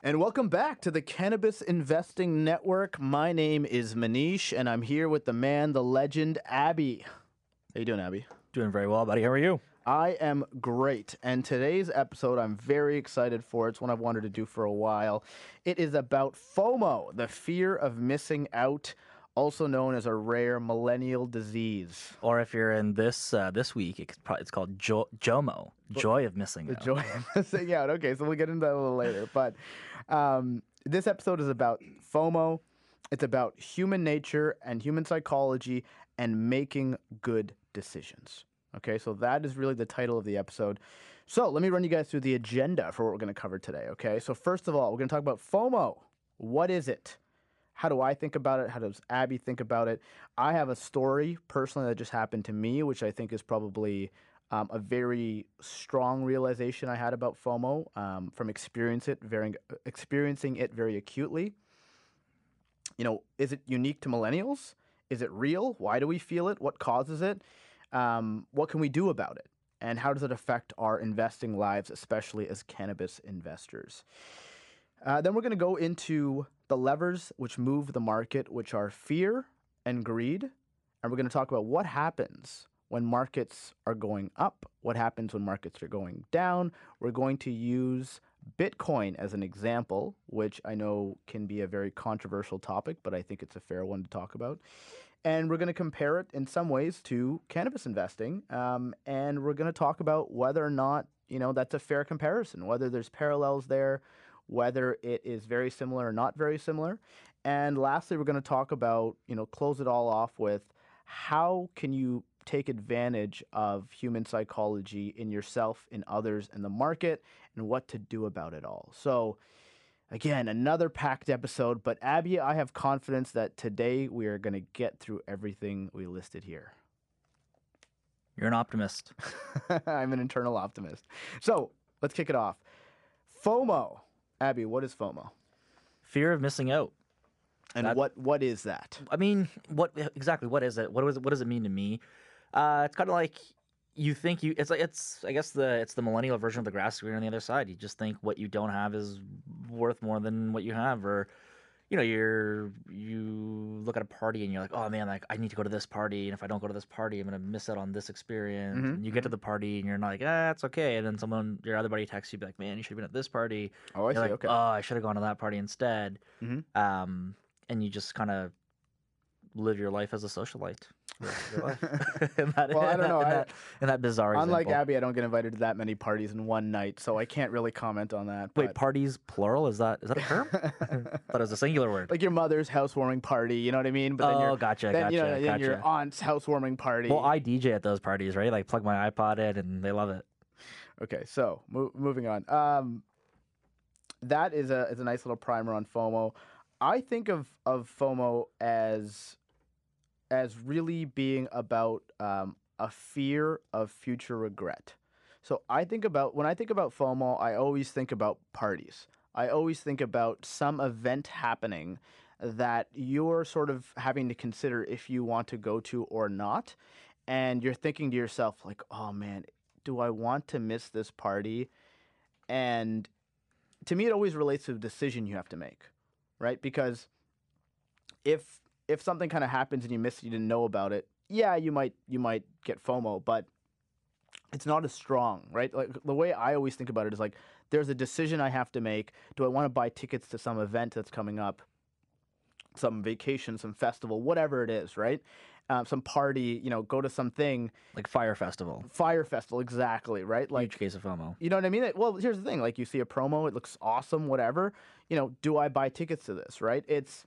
And welcome back to the Cannabis Investing Network. My name is Manish, and I'm here with the man, the legend, Abby. How you doing, Abby? Doing very well, buddy. How are you? I am great. And today's episode, I'm very excited for. It's one I've wanted to do for a while. It is about FOMO, the fear of missing out, also known as a rare millennial disease. Or if you're in this uh, this week, it's, probably, it's called jo- JOMO, joy of missing The out. joy of missing out. Okay, so we'll get into that a little later. But um, this episode is about FOMO. It's about human nature and human psychology and making good decisions. Okay, so that is really the title of the episode. So let me run you guys through the agenda for what we're going to cover today. Okay, so first of all, we're going to talk about FOMO. What is it? How do I think about it? How does Abby think about it? I have a story personally that just happened to me, which I think is probably um, a very strong realization I had about FOMO um, from experience it very, experiencing it very acutely. You know, is it unique to millennials? Is it real? Why do we feel it? What causes it? Um, what can we do about it? And how does it affect our investing lives, especially as cannabis investors? Uh, then we're going to go into the levers which move the market, which are fear and greed. And we're going to talk about what happens when markets are going up, what happens when markets are going down. We're going to use Bitcoin as an example, which I know can be a very controversial topic, but I think it's a fair one to talk about. And we're going to compare it in some ways to cannabis investing. Um, and we're going to talk about whether or not, you know, that's a fair comparison, whether there's parallels there, whether it is very similar or not very similar. And lastly, we're going to talk about, you know, close it all off with how can you take advantage of human psychology in yourself, in others, in the market, and what to do about it all. So, again, another packed episode, but Abby, I have confidence that today we are going to get through everything we listed here. You're an optimist. I'm an internal optimist. So, let's kick it off. FOMO. Abby, what is FOMO? Fear of missing out. And That- what what is that? I mean, what exactly? What is it? What, it, what does it mean to me? Uh, it's kind of like you think you. It's like it's. I guess the it's the millennial version of the grass green on the other side. You just think what you don't have is worth more than what you have, or you know, you're you look at a party and you're like, oh man, like I need to go to this party, and if I don't go to this party, I'm gonna miss out on this experience. Mhm, And you get to the party and you're not like, ah, it's okay. And then someone, your other buddy, texts you, be like, man, you should have been at this party. Oh, I. You're like, okay. oh, I should have gone to that party instead. Mhm. Um, and you just kind of live your life as a socialite. the rest of your life. in that, Well, I don't that- know, In I- that, in that bizarre Unlike example. Abby, I don't get invited to that many parties in one night, so I can't really comment on that. Wait, but- parties plural? Is that is that a term? Thought it was a singular word. like your mother's housewarming party, you know what I mean? But then oh, gotcha, then gotcha, you know then your aunt's housewarming party. well, I DJ at those parties, right? Like plug my iPod in, and they love it. Okay, so mo- moving on. Um, that is a is a nice little primer on FOMO. I think of of FOMO as as really being about um, a fear of future regret. So I think about when I think about FOMO, I always think about parties. I always think about some event happening that you're sort of having to consider if you want to go to or not. And you're thinking to yourself, like, oh man, do I want to miss this party? And to me, it always relates to a decision you have to make, right? Because if if something kind of happens and you miss it, you didn't know about it, yeah, you might you might get FOMO, but it's not as strong, right? Like the way I always think about it is like there's a decision I have to make. Do I want to buy tickets to some event that's coming up? Some vacation, some festival, whatever it is, right? Um, some party, you know, go to something, Like Fyre Festival. Fyre festival, exactly, right? Like Huge case of FOMO. you know what I mean? Well, here's the thing: like you see a promo, it looks awesome, whatever. You know, do I buy tickets to this? Right? It's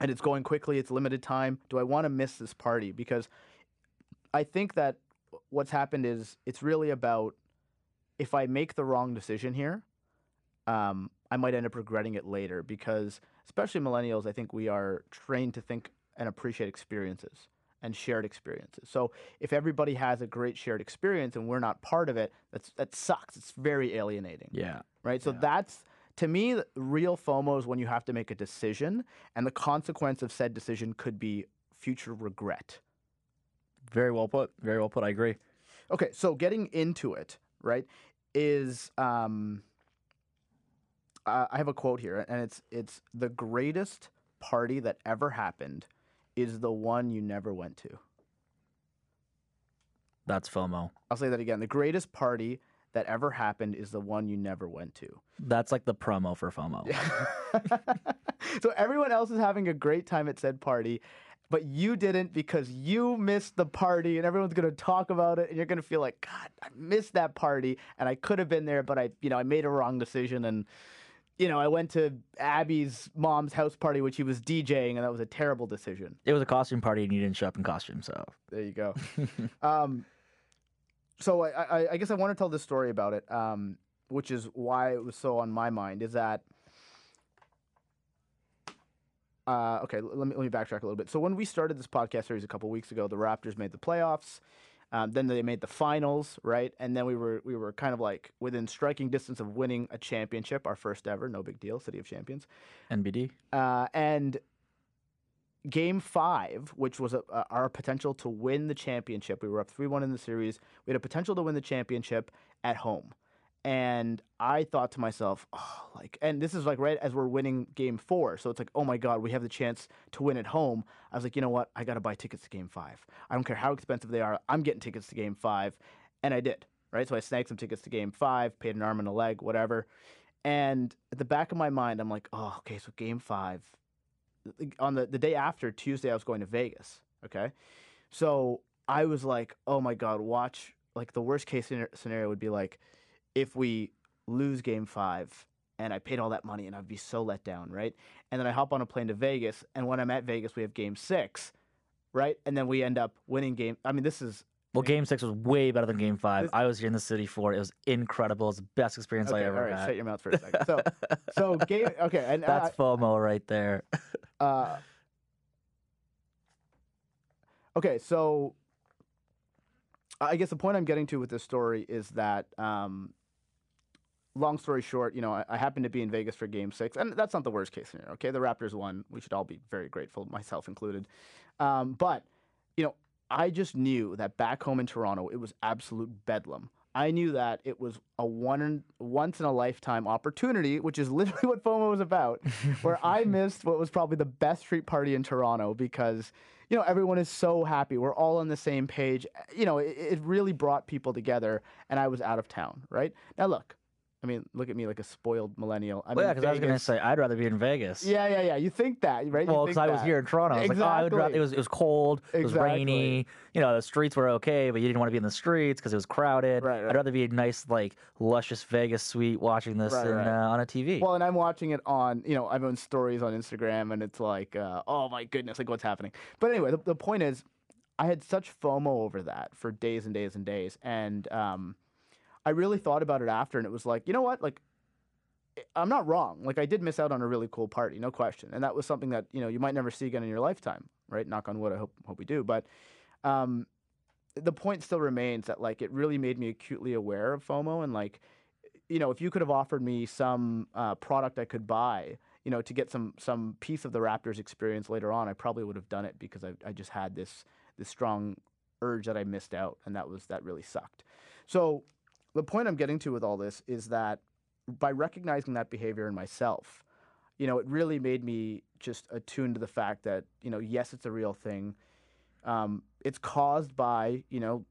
and it's going quickly. It's limited time. Do I want to miss this party? Because I think that what's happened is it's really about if I make the wrong decision here, um, I might end up regretting it later because, especially millennials, I think we are trained to think and appreciate experiences and shared experiences. So if everybody has a great shared experience and we're not part of it, that's that sucks. It's very alienating Yeah. right? So Yeah. that's to me real FOMO is when you have to make a decision, and the consequence of said decision could be future regret. Very well put. Very well put. I agree. Okay, so getting into it, right, is um, I have a quote here, and it's it's the greatest party that ever happened is the one you never went to. That's FOMO. I'll say that again. The greatest party that ever happened is the one you never went to. That's like the promo for FOMO. so everyone else is having a great time at said party, but you didn't because you missed the party, and everyone's gonna talk about it, and you're gonna feel like, God, I missed that party, and I could have been there, but I, you know, I made a wrong decision, and you know, I went to Abby's mom's house party, which he was DJing, and that was a terrible decision. It was a costume party and you didn't show up in costume, so There you go. um, so I, I, I guess I want to tell this story about it, um, which is why it was so on my mind. Is that uh, okay? Let me let me backtrack a little bit. So when we started this podcast series a couple weeks ago, the Raptors made the playoffs. Um, then they made the finals, right? And then we were we were kind of like within striking distance of winning a championship, our first ever. No big deal, City of Champions. NBD. Uh, and game five, which was a, a, our potential to win the championship, we were up 3 1 in the series. We had a potential to win the championship at home. And I thought to myself, oh, like, and this is like right as we're winning game four. So it's like, oh my God, we have the chance to win at home. I was like, you know what? I got to buy tickets to game five. I don't care how expensive they are. I'm getting tickets to game five. And I did, right? So I snagged some tickets to game five, paid an arm and a leg, whatever. And at the back of my mind, I'm like, oh, okay, so game five, on the, the day after Tuesday, I was going to Vegas. Okay. So I was like, oh my God, watch. Like the worst case scenario would be like if we lose game five and I paid all that money and I'd be so let down. Right. And then I hop on a plane to Vegas. And when I'm at Vegas, we have game six. Right. And then we end up winning game. I mean, this is. Well, Game Six was way better than Game Five. This- I was here in the city for it. It was incredible. It's the best experience I Okay, ever all right, had. shut your mouth for a second. So, so game. Okay, and That's uh, FOMO right there. Uh, okay, so I guess the point I'm getting to with this story is that, um, long story short, you know, I, I happened to be in Vegas for Game Six, and that's not the worst case scenario. Okay, the Raptors won. We should all be very grateful, myself included. Um, but you know, I just knew that back home in Toronto, it was absolute bedlam. I knew that it was a one in, once in a lifetime opportunity, which is literally what FOMO was about, where I missed what was probably the best street party in Toronto because you know everyone is so happy. We're all on the same page. You know, it, it really brought people together, and I was out of town. Right now, look. I mean, look at me like a spoiled millennial. I'm well, yeah, because I was gonna say I'd rather be in Vegas. Yeah, yeah, yeah. You think that, right? You Well, because I was here in Toronto, I was like, oh, I would rather. Exactly. It was it was cold. It was rainy. You know, the streets were okay, but you didn't want to be in the streets because it was crowded. Right, right. I'd rather be in a nice, like, luscious Vegas suite watching this Right, in, right. Uh, on a TV. Well, and I'm watching it on, you know, I'm on stories on Instagram, and it's like, uh, oh my goodness, like what's happening. But anyway, the, the point is, I had such FOMO over that for days and days and days, and um, I really thought about it after, and it was like, you know what, like. I'm not wrong. Like I did miss out on a really cool party, no question, and that was something that you know you might never see again in your lifetime, right? Knock on wood. I hope hope we do, but um, the point still remains that like it really made me acutely aware of FOMO and like you know if you could have offered me some uh, product I could buy you know to get some some piece of the Raptors experience later on I probably would have done it because I, I just had this this strong urge that I missed out and that was that really sucked so the point I'm getting to with all this is that by recognizing that behavior in myself you know it really made me just attuned to the fact that you know yes it's a real thing um, it's caused by you know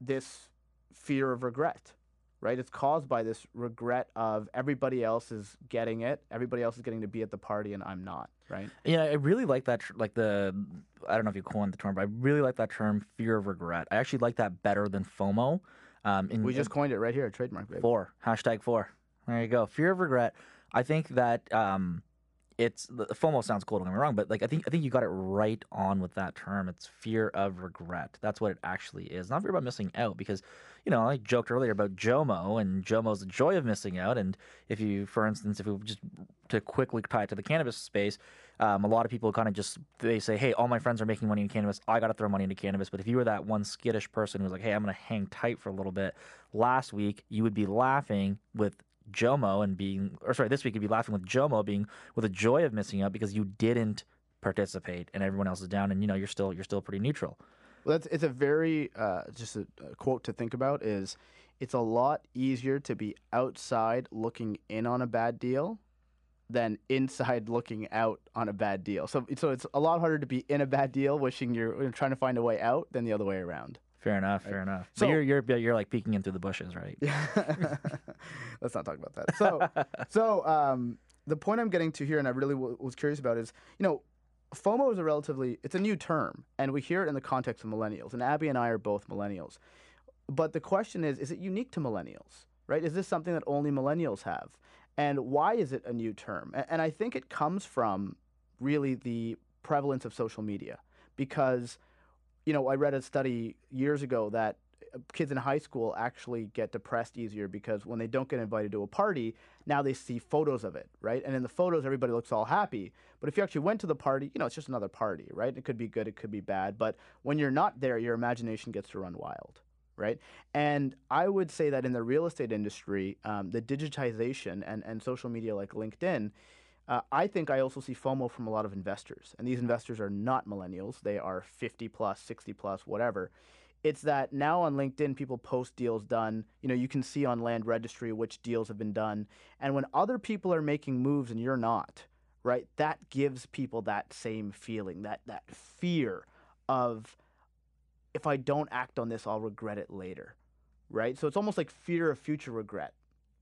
this fear of regret right it's caused by this regret of everybody else is getting it everybody else is getting to be at the party and i'm not right Yeah, I really like that. Like the, I don't know if you coined the term, but I really like that term, fear of regret. I actually like that better than FOMO. Um, in, we just coined it right here a trademark baby. four hashtag four. There you go. Fear of regret. I think that um, it's FOMO sounds cool. Don't get me wrong, but like I think I think you got it right on with that term. It's fear of regret. That's what it actually is. Not fear about missing out because, you know, I joked earlier about JOMO and JOMO's the joy of missing out. And if you, for instance, if we just to quickly tie it to the cannabis space, um, a lot of people kind of just they say, hey, all my friends are making money in cannabis. I got to throw money into cannabis. But if you were that one skittish person who's like, hey, I'm going to hang tight for a little bit, last week you would be laughing with Jomo and being, or sorry, this week you'd be laughing with Jomo being with the joy of missing out because you didn't participate and everyone else is down and you know you're still you're still pretty neutral. Well, that's it's a very uh, just a, a quote to think about is it's a lot easier to be outside looking in on a bad deal than inside looking out on a bad deal. So so it's a lot harder to be in a bad deal wishing you're, you're trying to find a way out than the other way around. Fair enough, fair enough. So- but you're you're you're like peeking in through the bushes, right? Let's not talk about that. So, so um, the point I'm getting to here, and I really w- was curious about, is you know, FOMO is a relatively it's a new term, and we hear it in the context of millennials. And Abby and I are both millennials, but the question is, is it unique to millennials? Right? Is this something that only millennials have? And why is it a new term? And I think it comes from really the prevalence of social media, because you know, I read a study years ago that uh, kids in high school actually get depressed easier because when they don't get invited to a party, now they see photos of it, right? And in the photos, everybody looks all happy. But if you actually went to the party, you know, it's just another party, right? It could be good, it could be bad. But when you're not there, your imagination gets to run wild, right? And I would say that in the real estate industry, um, the digitization and, and social media like LinkedIn, uh, I think I also see FOMO from a lot of investors, and these investors are not millennials. They are 50 plus, 60 plus, whatever. It's that now on LinkedIn, people post deals done. You know, you can see on Land Registry which deals have been done. And when other people are making moves and you're not, right, that gives people that same feeling, that, that fear of if I don't act on this, I'll regret it later, right? So it's almost like fear of future regret,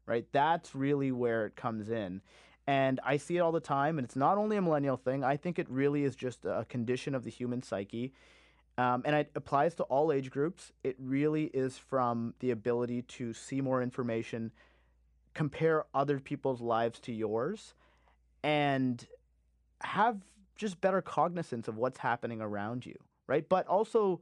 right? That's really where it comes in. And I see it all the time, and it's not only a millennial thing. I think it really is just a condition of the human psyche. Um, and it applies to all age groups. It really is from the ability to see more information, compare other people's lives to yours, and have just better cognizance of what's happening around you, right? But also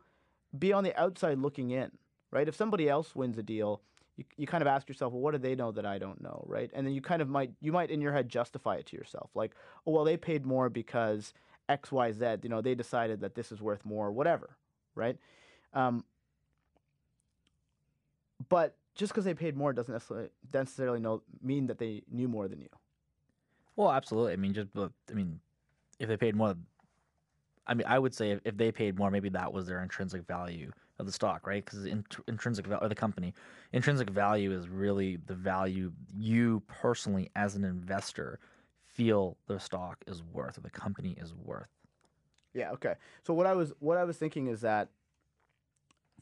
be on the outside looking in, right? If somebody else wins a deal, you, you kind of ask yourself, well, what do they know that I don't know, right? And then you kind of might you might in your head justify it to yourself, like, oh well, they paid more because X, Y, Z. You know, they decided that this is worth more, whatever, right? Um, but just because they paid more doesn't necessarily necessarily know, mean that they knew more than you. Well, absolutely. I mean, just I mean, if they paid more, I mean, I would say if, they paid more, maybe that was their intrinsic value of the stock, right? Because in, intrinsic value or the company, intrinsic value is really the value you personally as an investor feel the stock is worth or the company is worth. Yeah. Okay. So what I was what I was thinking is that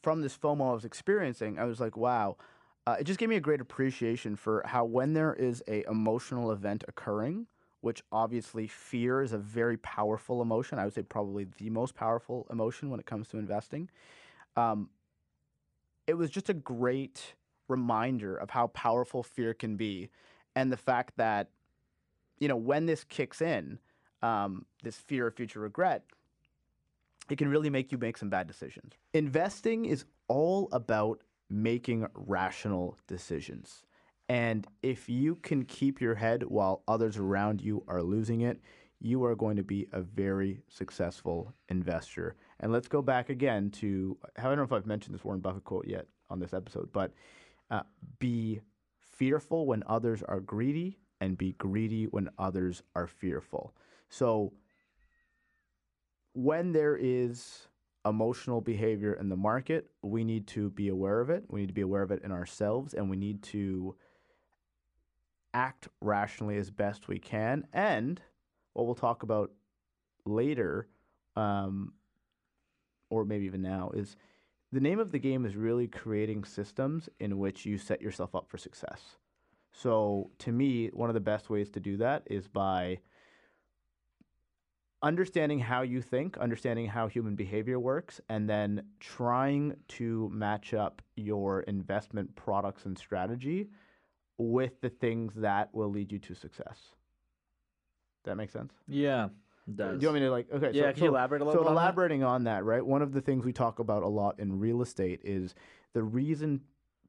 from this FOMO I was experiencing, I was like, wow. Uh, it just gave me a great appreciation for how when there is a emotional event occurring, which obviously fear is a very powerful emotion. I would say probably the most powerful emotion when it comes to investing. Um, it was just a great reminder of how powerful fear can be, and the fact that, you know, when this kicks in, um, this fear of future regret, it can really make you make some bad decisions. Investing is all about making rational decisions. And if you can keep your head while others around you are losing it, you are going to be a very successful investor. And let's go back again to I don't know if I've mentioned this Warren Buffett quote yet on this episode, but uh, be fearful when others are greedy and be greedy when others are fearful. So when there is emotional behavior in the market, we need to be aware of it. We need to be aware of it in ourselves, and we need to act rationally as best we can. And what we'll talk about later, um, or maybe even now, is the name of the game is really creating systems in which you set yourself up for success. So, to me, one of the best ways to do that is by understanding how you think, understanding how human behavior works, and then trying to match up your investment products and strategy with the things that will lead you to success. that makes sense? Yeah. It does. Do you want me to like? Okay. yeah, so, can you elaborate a little So bit on that? elaborating on that, right? One of the things we talk about a lot in real estate is the reason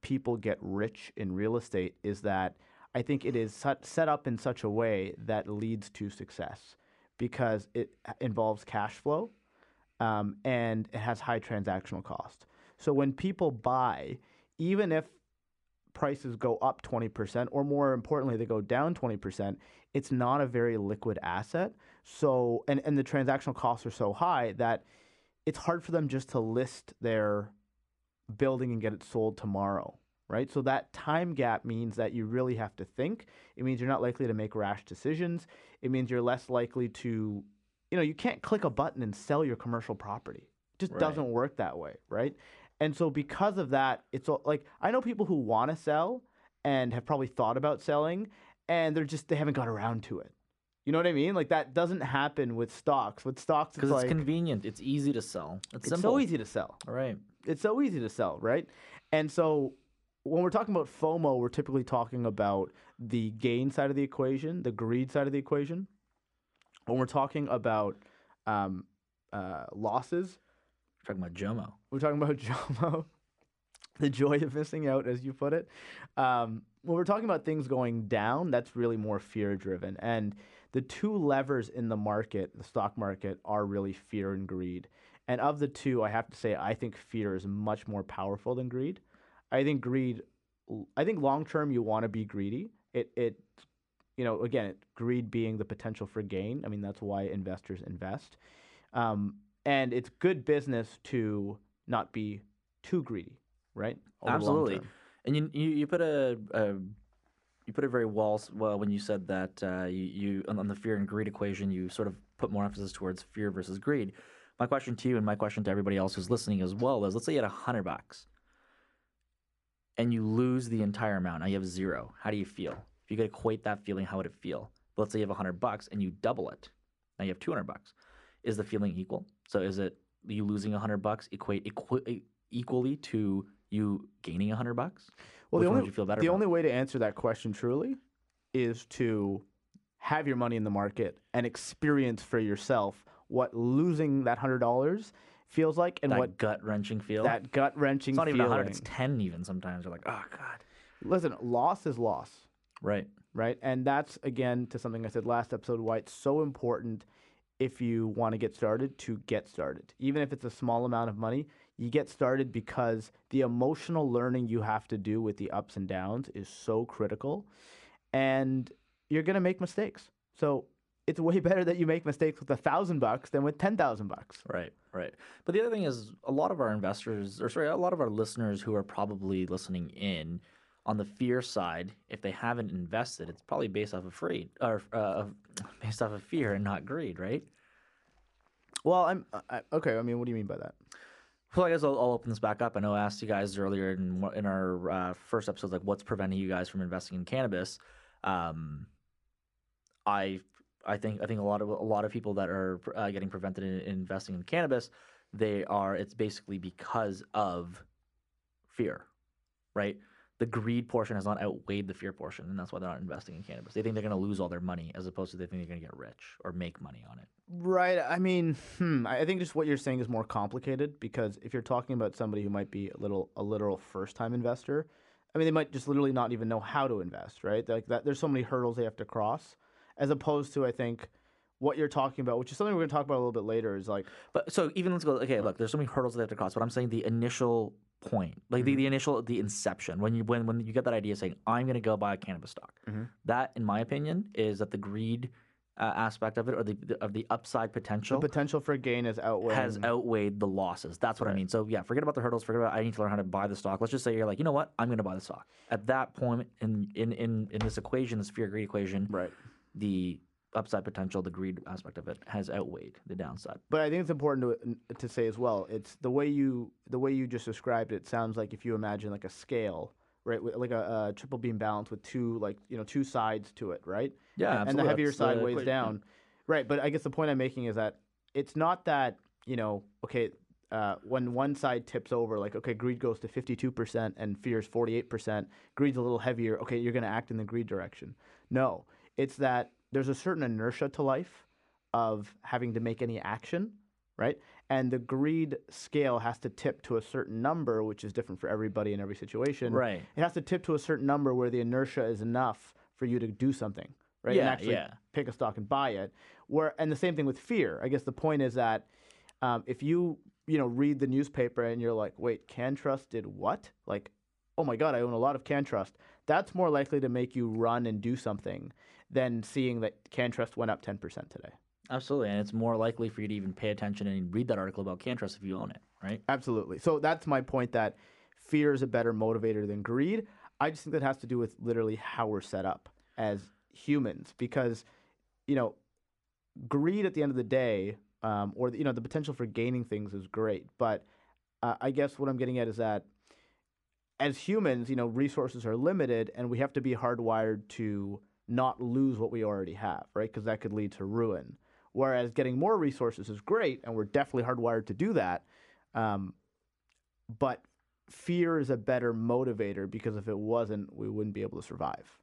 people get rich in real estate is that I think it is set up in such a way that leads to success because it involves cash flow um, and it has high transactional cost. So when people buy, even if prices go up 20%, or more importantly, they go down 20%, it's not a very liquid asset. So, and, and the transactional costs are so high that it's hard for them just to list their building and get it sold tomorrow, right? So that time gap means that you really have to think. It means you're not likely to make rash decisions. It means you're less likely to, you know, you can't click a button and sell your commercial property. It just Right. doesn't work that way, right? And so because of that, it's all, like I know people who want to sell and have probably thought about selling and they're just they haven't got around to it. You know what I mean? Like that doesn't happen with stocks. With stocks, it's it's like convenient. It's easy to sell. It's, it's so easy to sell. Right. It's so easy to sell, right? And so when we're talking about FOMO, we're typically talking about the gain side of the equation, the greed side of the equation. When we're talking about um, uh, losses, We're talking about Jomo. we're talking about JOMO, the joy of missing out, as you put it. Um, when we're talking about things going down, that's really more fear driven. And the two levers in the market, the stock market, are really fear and greed. And of the two, I have to say, I think fear is much more powerful than greed. I think greed, I think long term, you want to be greedy. It, it, you know, again, greed being the potential for gain. I mean, that's why investors invest. Um, and it's good business to not be too greedy, right? Absolutely. And you you, you put a, a you put it very well well when you said that uh, you, you on, on the fear and greed equation you sort of put more emphasis towards fear versus greed. My question to you and my question to everybody else who's listening as well is let's say you had a hundred bucks and you lose the entire amount. Now you have zero. How do you feel? If you could equate that feeling, how would it feel? But let's say you have a hundred bucks and you double it. Now you have two hundred bucks. Is the feeling equal? So is it you losing a hundred bucks equate equi- equally to you gaining a hundred bucks? Well, Which the only would you feel better the about? only way to answer that question truly is to have your money in the market and experience for yourself what losing that hundred dollars feels like and that what gut wrenching feel. that gut wrenching. it's not even a hundred; it's ten even sometimes. You're like, oh god. Listen, loss is loss. Right. right? And that's again to something I said last episode why it's so important if you want to get started to get started. Even if it's a small amount of money, you get started because the emotional learning you have to do with the ups and downs is so critical and you're going to make mistakes. So it's way better that you make mistakes with a thousand bucks than with 10,000 bucks. Right, right. But the other thing is, a lot of our investors, or sorry, a lot of our listeners who are probably listening in, on the fear side, if they haven't invested, it's probably based off of free or uh, based off of fear and not greed, right? Well, I'm I, okay. I mean, what do you mean by that? Well, I guess I'll, I'll open this back up. I know I asked you guys earlier in in our uh, first episode, like what's preventing you guys from investing in cannabis. Um, I I think I think a lot of a lot of people that are uh, getting prevented in, in investing in cannabis, they are it's basically because of fear, right? The greed portion has not outweighed the fear portion, and that's why they're not investing in cannabis. They think they're going to lose all their money, as opposed to they think they're going to get rich or make money on it. Right. I mean, hmm, I think just what you're saying is more complicated because if you're talking about somebody who might be a little a literal first time investor, I mean, they might just literally not even know how to invest, right? Like that, there's so many hurdles they have to cross, as opposed to I think what you're talking about, which is something we're going to talk about a little bit later, is like But so even let's go. Okay, look, there's so many hurdles that they have to cross. But I'm saying the initial point, like the, the initial, the inception, when you when when you get that idea saying I'm going to go buy a cannabis stock, Mhm. that, in my opinion, is that the greed uh, aspect of it or the, the of the upside potential, the potential for gain is outweighing. has outweighed the losses. That's what I mean. So yeah, forget about the hurdles. Forget about I need to learn how to buy the stock. Let's just say you're like, you know what, I'm going to buy the stock. At that point in in in in this equation, this fear greed equation, right. the upside potential, the greed aspect of it, has outweighed the downside. But I think it's important to to say as well. It's the way you the way you just described it. Sounds like if you imagine like a scale, right, with, like a, a triple beam balance with two like you know two sides to it, right? Yeah, and, and the heavier That's side the weighs equation. down. Right, but I guess the point I'm making is that it's not that you know, okay, uh, when one side tips over, like okay, greed goes to 52% and fear is 48%. Greed's a little heavier. Okay, you're going to act in the greed direction. No, it's that there's a certain inertia to life of having to make any action, right? And the greed scale has to tip to a certain number, which is different for everybody in every situation. Right. It has to tip to a certain number where the inertia is enough for you to do something, right? and Yeah, actually yeah. pick a stock and buy it. Where and the same thing with fear. I guess the point is that um, if you you know read the newspaper and you're like, wait, CannTrust did what? Like, oh my god, I own a lot of CannTrust. That's more likely to make you run and do something than seeing that CannTrust went up ten percent today. Absolutely, and it's more likely for you to even pay attention and read that article about CannTrust if you own it, right? Absolutely. So that's my point that fear is a better motivator than greed. I just think that has to do with literally how we're set up as humans because, you know, greed at the end of the day, um, or, you know, the potential for gaining things is great. But uh, I guess what I'm getting at is that as humans, you know, resources are limited and we have to be hardwired to not lose what we already have, right? Because that could lead to ruin. Whereas getting more resources is great, and we're definitely hardwired to do that. Um, but fear is a better motivator because if it wasn't, we wouldn't be able to survive.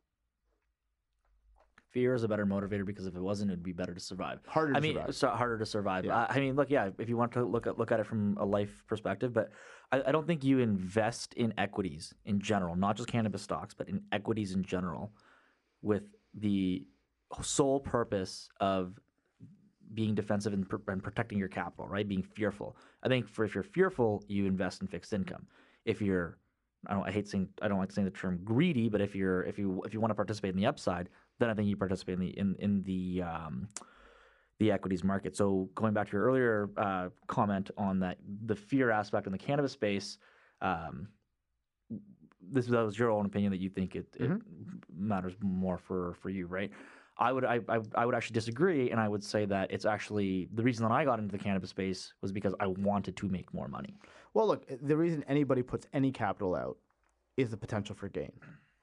Fear is a better motivator because if it wasn't, it'd be better to survive. Harder to I mean, survive. so harder to survive. Yeah. I, I mean, look, yeah. If you want to look at look at it from a life perspective, but I, I don't think you invest in equities in general, not just cannabis stocks, but in equities in general, with the sole purpose of being defensive and, pr- and protecting your capital, right? Being fearful. I think for if you're fearful, you invest in fixed income. If you're I don't I hate saying I don't like saying the term greedy, but if you're if you if you want to participate in the upside, then I think you participate in the in in the um, the equities market. So going back to your earlier uh, comment on that the fear aspect in the cannabis space, um, this that was your own opinion that you think it, it mm-hmm. matters more for for you, right? I would I, I I would actually disagree, and I would say that it's actually the reason that I got into the cannabis space was because I wanted to make more money. Well, look, the reason anybody puts any capital out is the potential for gain,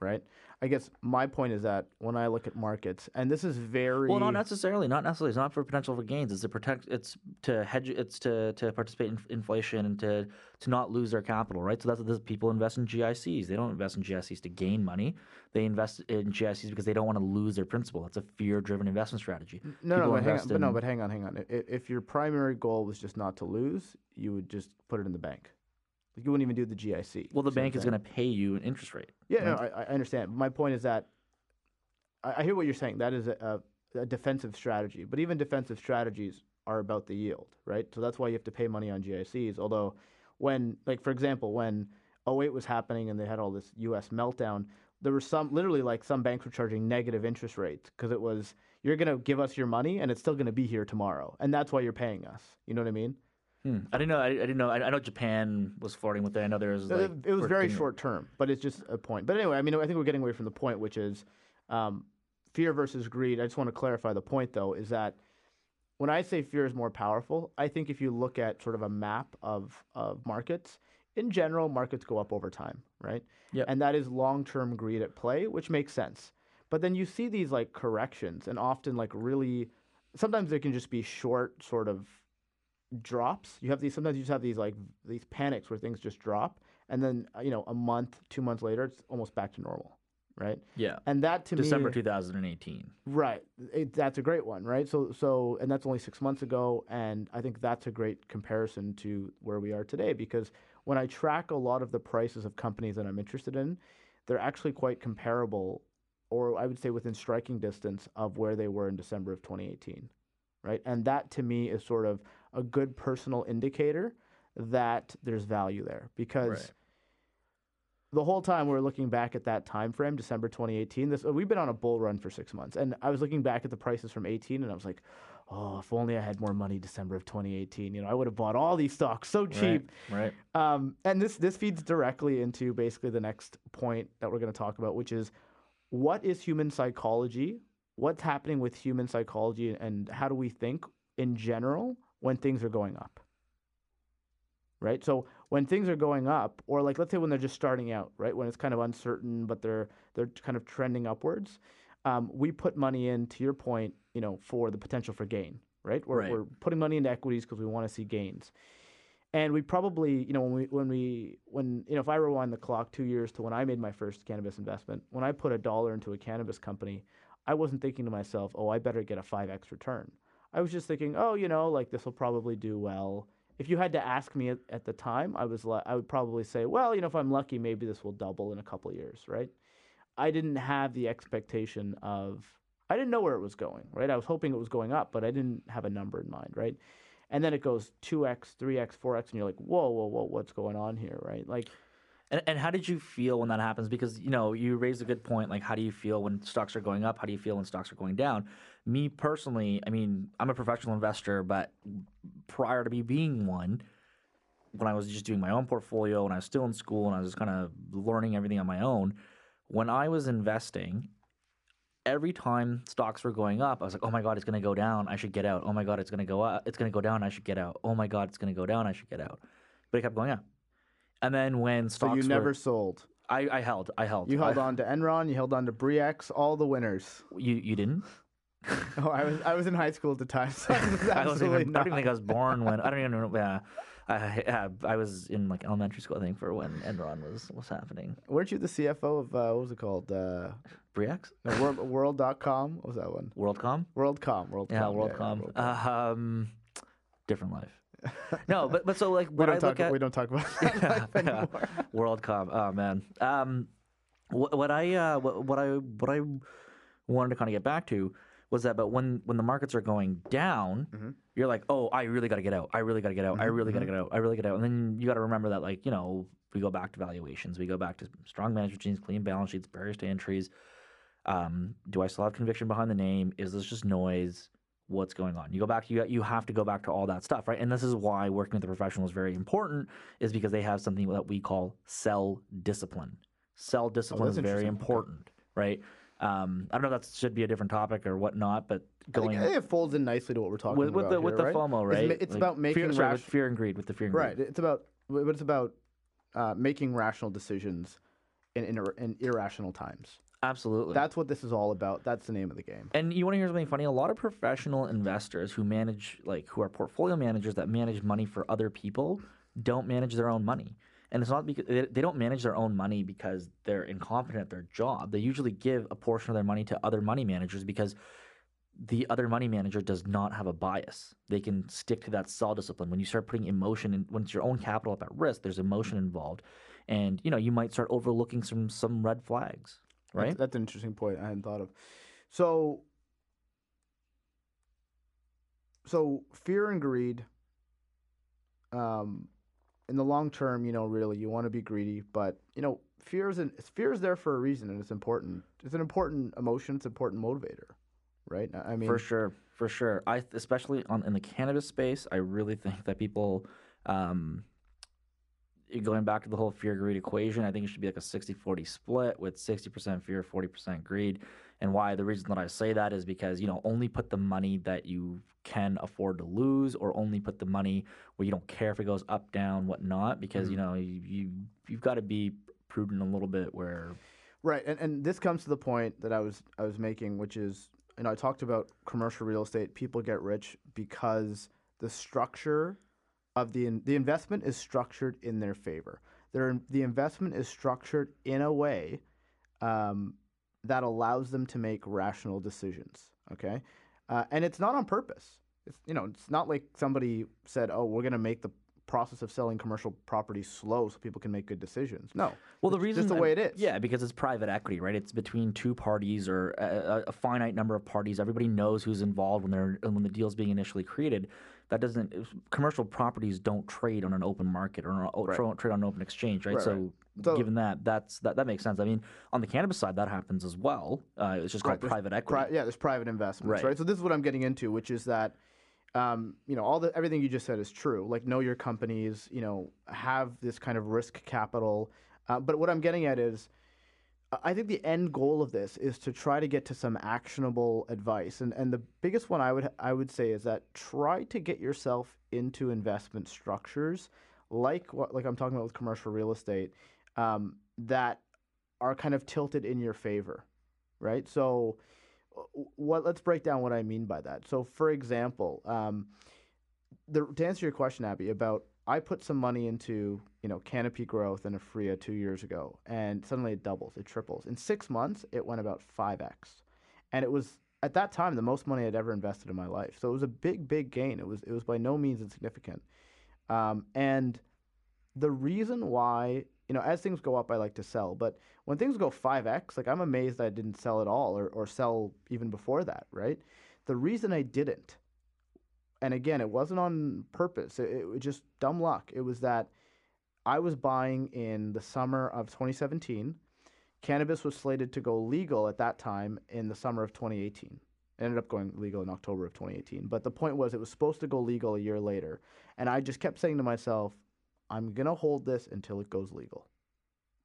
right? I guess my point is that when I look at markets, and this is very Well, not necessarily. Not necessarily. It's not for potential for gains. It's to protect. It's to hedge. It's to, to participate in inflation and to to not lose their capital. Right. So that's what this, people invest in GICs. They don't invest in GICs to gain money. They invest in GICs because they don't want to lose their principal. That's a fear-driven investment strategy. no, no, but hang, on, invest but no, but hang on, hang on. If, if your primary goal was just not to lose, you would just put it in the bank. You wouldn't even do the GIC. Well, the bank is going to pay you an interest rate. Yeah, no, I, I understand. My point is that I, I hear what you're saying. That is a, a, a defensive strategy, but even defensive strategies are about the yield, right? So that's why you have to pay money on GICs. Although, when, like, for example, when 08 was happening and they had all this U.S. meltdown, there were some, literally, like, some banks were charging negative interest rates because it was, you're going to give us your money and it's still going to be here tomorrow. And that's why you're paying us. You know what I mean? Hmm. I didn't know. I, I didn't know. I, I know Japan was flirting with it. I know there was like it was very short term, but it's just a point. But anyway, I mean, I think we're getting away from the point, which is um, fear versus greed. I just want to clarify the point, though, is that when I say fear is more powerful, I think if you look at sort of a map of, of markets, in general, markets go up over time, right? Yep. And that is long term greed at play, which makes sense. But then you see these like corrections, and often like really, sometimes they can just be short sort of drops. You have these sometimes you just have these like these panics where things just drop, and then uh, you know a month, two months later, it's almost back to normal, right? Yeah. And that to December me, 2018. right? It, that's a great one, right? So so and that's only six months ago, and I think that's a great comparison to where we are today because when I track a lot of the prices of companies that I'm interested in, they're actually quite comparable, or I would say within striking distance of where they were in December of 2018, right? And that to me is sort of a good personal indicator that there's value there because Right. the whole time we're looking back at that time frame, December 2018. This we've been on a bull run for six months, and I was looking back at the prices from 18, and I was like, oh, if only I had more money December of 2018. You know, I would have bought all these stocks so cheap. Right. Um, and this this feeds directly into basically the next point that we're going to talk about, which is what is human psychology? What's happening with human psychology, and how do we think in general when things are going up? Right. So when things are going up, or like let's say when they're just starting out, right, when it's kind of uncertain, but they're they're kind of trending upwards, um, we put money in. To your point, you know, for the potential for gain, right? We're, Right. we're putting money into equities because we want to see gains. And we probably, you know, when we when we when you know, if I rewind the clock two years to when I made my first cannabis investment, when I put a dollar into a cannabis company, I wasn't thinking to myself, oh, I better get a 5x return. I was just thinking, oh, you know, like this will probably do well. If you had to ask me at, at the time, I was I would probably say, well, you know, if I'm lucky, maybe this will double in a couple years, right? I didn't have the expectation of I didn't know where it was going, right? I was hoping it was going up, but I didn't have a number in mind, right? And then it goes 2x, 3x, 4x, and you're like, whoa, whoa, whoa, what's going on here, right? Like, And, and how did you feel when that happens? Because you know you raised a good point. Like, how do you feel when stocks are going up? How do you feel when stocks are going down? Me personally, I mean, I'm a professional investor, but prior to me being one, when I was just doing my own portfolio, when I was still in school, and I was just kind of learning everything on my own, when I was investing, every time stocks were going up, I was like, "Oh my god, it's going to go down. I should get out. Oh my god, it's going to go up. It's going to go down. I should get out. Oh my god, it's going to go down. I should get out." But it kept going up. And then when stocks, so you were- never sold. I, I held. I held. You held I, on to Enron, you held on to Bre-X, all the winners. You you didn't. Oh, I was I was in high school at the time, so I was I wasn't absolutely I don't even think I was born when. I don't even know. Yeah, I, yeah, I was in like elementary school. I think for when Enron was was happening. Weren't you the CFO of uh, what was it called? Uh, Bre-X, no, World, World.com. What was that one? WorldCom. WorldCom. WorldCom. Yeah, WorldCom. um, different life. No, but but so like we don't I talk. look at we don't talk about that Yeah, yeah. WorldCom. Oh man. Um, what, what I uh, what, what I what I wanted to kind of get back to was that, but when when the markets are going down, Mhm. you're like, oh, I really got to get out. I really got to get out. I Mhm, really got to get out. I really get out. And then you got to remember that, like, you know, we go back to valuations. We go back to strong management teams, clean balance sheets, barriers to entries. Um, do I still have conviction behind the name? Is this just noise? What's going on? You go back. You you have to go back to all that stuff, right? And this is why working with the professional is very important, is because they have something that we call sell discipline. Sell discipline Oh, is very important, right? Um, I don't know if that should be a different topic or whatnot, but going I think it folds in nicely to what we're talking with, about with the with here, the right? FOMO, right? ma- it's about making fear, sorry, fear and greed, with the fear and greed. Right. It's about, but it's about uh, making rational decisions in, in in irrational times. Absolutely. That's what this is all about. That's the name of the game. and you want to hear something funny? A lot of professional investors who manage, like, who are portfolio managers that manage money for other people, don't manage their own money. And it's not because they, they don't manage their own money because they're incompetent at their job. They usually give a portion of their money to other money managers because the other money manager does not have a bias. They can stick to that sell discipline. When you start putting emotion in, when it's your own capital up at risk, there's emotion involved, and you know you might start overlooking some some red flags, right? That's, that's an interesting point I hadn't thought of. So, so fear and greed. Um, in the long term, you know, really, you want to be greedy, but you know, fear is an, fear is there for a reason, and it's important. It's an important emotion. It's an important motivator, right? I mean, for sure, for sure. I especially on in the cannabis space, I really think that people, um, going back to the whole fear greed equation, I think it should be like a 60-40 split with sixty percent fear, forty percent greed. And why the reason that I say that is because you know only put the money that you can afford to lose, or only put the money where you don't care if it goes up, down, whatnot. Because mm-hmm. you know you, you you've got to be prudent a little bit where Right, and, and this comes to the point that I was I was making, which is you know I talked about commercial real estate. People get rich because the structure of the the investment is structured in their favor. Their the investment is structured in a way um, that allows them to make rational decisions. Okay, uh, and it's not on purpose. It's you know it's not like somebody said, oh, we're gonna make the process of selling commercial property slow so people can make good decisions. No. Well, the reason just the way it is. Yeah, because it's private equity, right? It's between two parties or a, a- a finite number of parties. Everybody knows who's involved when they're when the deal's being initially created. That doesn't commercial properties don't trade on an open market or, or Right. tra- trade on an open exchange, right? Right, so, right. So- given that, that's that, that makes sense. I mean, on the cannabis side, that happens as well. Uh, it's just called private equity. Pri- yeah, there's private investments, Right. right. So this is what I'm getting into, which is that, um, you know, all the everything you just said is true. Like, know your companies, you know, have this kind of risk capital. Uh, but what I'm getting at is, I- think the end goal of this is to try to get to some actionable advice, and and the biggest one I would I would say is that try to get yourself into investment structures, like what like I'm talking about with commercial real estate, um, that are kind of tilted in your favor, right? So, what? Let's break down what I mean by that. So, for example, um, the, to answer your question, Abby, about I put some money into you know Canopy Growth and Aphria two years ago, and suddenly it doubles, it triples. In six months, it went about five x, and it was at that time the most money I'd ever invested in my life. So it was a big, big gain. It was it was by no means insignificant. Um, and the reason why, you know, as things go up, I like to sell. But when things go 5x, like I'm amazed I didn't sell at all or, or sell even before that, right? The reason I didn't, and again, it wasn't on purpose, it, it was just dumb luck. It was that I was buying in the summer of 2017. Cannabis was slated to go legal at that time in the summer of 2018. It ended up going legal in October of 2018. But the point was, it was supposed to go legal a year later. And I just kept saying to myself, I'm gonna hold this until it goes legal.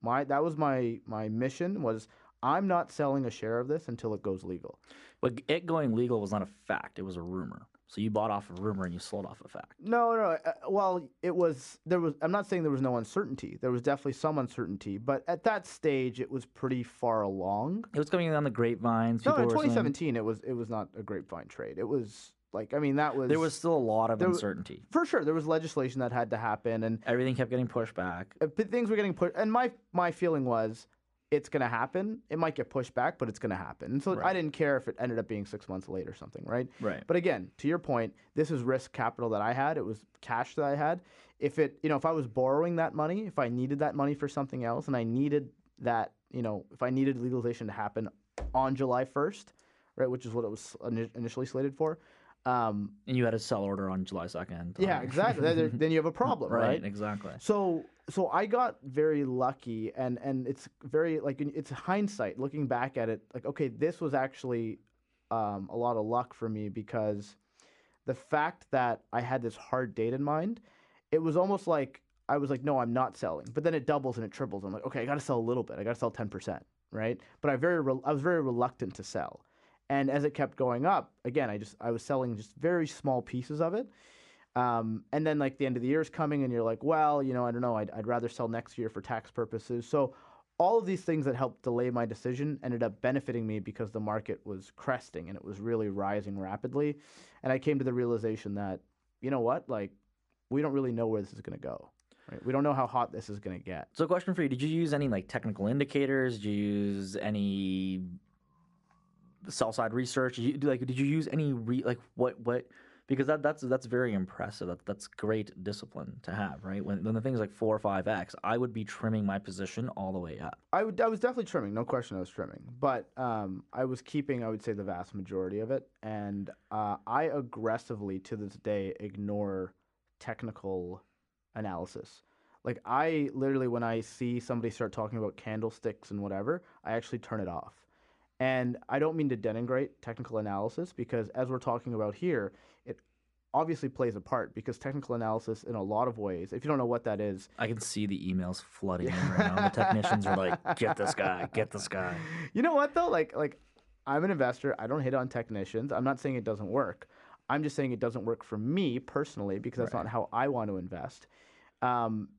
My that was my my mission was I'm not selling a share of this until it goes legal. But it going legal was not a fact; it was a rumor. So you bought off a rumor and you sold off a fact. No, no. Uh, well, it was there was. I'm not saying there was no uncertainty. There was definitely some uncertainty, but at that stage, it was pretty far along. It was coming down the grapevines. No, in were saying- 2017, it was it was not a grapevine trade. It was like I mean that was there was still a lot of uncertainty. for sure there was legislation that had to happen and Everything kept getting pushed back. uh, but things were getting pushed. And my my feeling was it's gonna happen. It might get pushed back, but it's gonna happen. And so I didn't care if it ended up being six months late or something, right? Right. But again, to your point, this is risk capital that I had. It was cash that I had. If it, you know, if I was borrowing that money, if I needed that money for something else, and I needed that, you know, if I needed legalization to happen on July first, right, which is what it was initially slated for. Um, And you had a sell order on July second. yeah, exactly. then, then you have a problem, Right, right? exactly. So so I got very lucky, and and it's very like it's hindsight looking back at it. Like okay, this was actually um, a lot of luck for me because the fact that I had this hard date in mind, it was almost like I was like, no, I'm not selling. But then it doubles and it triples. I'm like, okay, I got to sell a little bit. I got to sell ten percent, right? But I very re- I was very reluctant to sell. And as it kept going up, again, I just I was selling just very small pieces of it. Um, and then like the end of the year is coming, and you're like, well, you know, I don't know, I'd, I'd rather sell next year for tax purposes. So all of these things that helped delay my decision ended up benefiting me because the market was cresting and it was really rising rapidly. And I came to the realization that, you know what, like we don't really know where this is going to go. Right? We don't know how hot this is going to get. So, question for you: Did you use any like technical indicators? Did you use any sell side research? Did you, like, did you use any re like what what? Because that that's that's very impressive. That that's great discipline to have, right? When when the thing's like four or five x, I would be trimming my position all the way up. I, would, I was definitely trimming, no question I was trimming. But um, I was keeping, I would say, the vast majority of it. And uh, I aggressively, to this day, ignore technical analysis. Like, I literally, when I see somebody start talking about candlesticks and whatever, I actually turn it off. And I don't mean to denigrate technical analysis because, as we're talking about here, obviously plays a part because technical analysis, in a lot of ways, if you don't know what that is, I can see the emails flooding in right now. The technicians are like, "Get this guy, get this guy." You know what though? Like like I'm an investor. I don't hit on technicians. I'm not saying it doesn't work. I'm just saying it doesn't work for me personally because that's not how I want to invest. Um,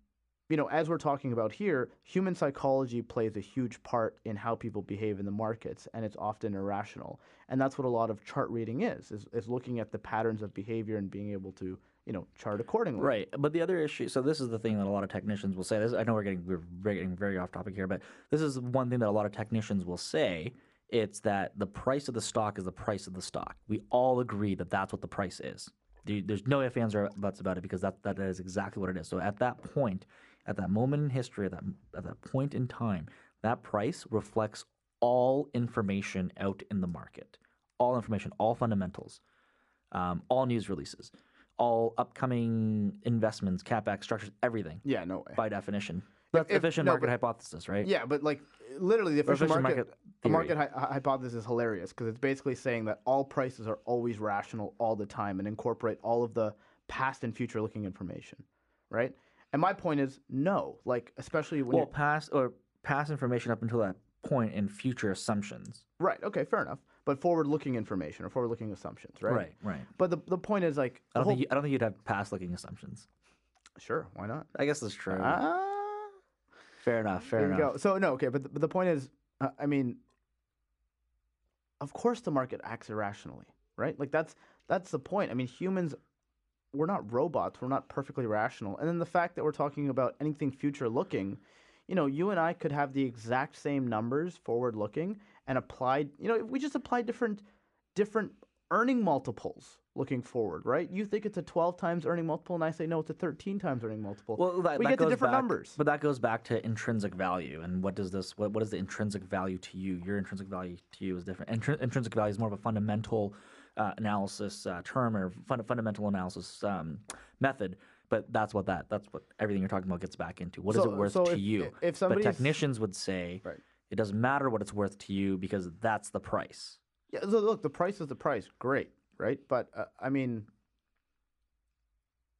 you know, as we're talking about here, human psychology plays a huge part in how people behave in the markets, and it's often irrational. And that's what a lot of chart reading is, is, is looking at the patterns of behavior and being able to, you know, chart accordingly. Right, but the other issue. So this is the thing that a lot of technicians will say. This I know we're getting we're getting very off topic here, but this is one thing that a lot of technicians will say. It's that the price of the stock is the price of the stock. We all agree that that's what the price is. There's no ifs, ands, or buts about it because that that is exactly what it is. So at that point, at that moment in history, at that at that point in time, that price reflects all information out in the market, all information, all fundamentals, um, all news releases, all upcoming investments, capex structures, everything Yeah, no way. by definition. That's if- efficient no, market but- hypothesis, right? Yeah, but like literally the efficient efficient market, market the market hy- hypothesis is hilarious because it's basically saying that all prices are always rational all the time and incorporate all of the past and future looking information, right? And my point is no, like especially when Well, you're, past or past information up until that point and future assumptions. right, okay, fair enough, but forward looking information or forward looking assumptions, right? Right, right. But the the point is like I don't whole, think you, I don't think you'd have past looking assumptions. sure, why not? I guess that's true. Ah. fair enough. Fair there you enough. go. So no, okay, but the, but the point is, uh, I mean, of course the market acts irrationally, right? Like that's that's the point. I mean, humans, we're not robots. We're not perfectly rational. And then the fact that we're talking about anything future looking, you know, you and I could have the exact same numbers forward looking, and applied, you know, if we just applied different different earning multiples looking forward, right? You think it's a 12 times earning multiple, and I say no, it's a 13 times earning multiple. Well, that, we that get to different back- numbers. But that goes back to intrinsic value, and what does this? What, what is the intrinsic value to you? Your intrinsic value to you is different. Intri- intrinsic value is more of a fundamental analysis uh, term or fun- fundamental analysis um, method. But that's what that that's what everything you're talking about gets back into. What is So- it worth so to if- you? if but technicians would say Right. it doesn't matter what it's worth to you because that's the price. Yeah, so look, the price is the price. Great, right? But uh, I mean,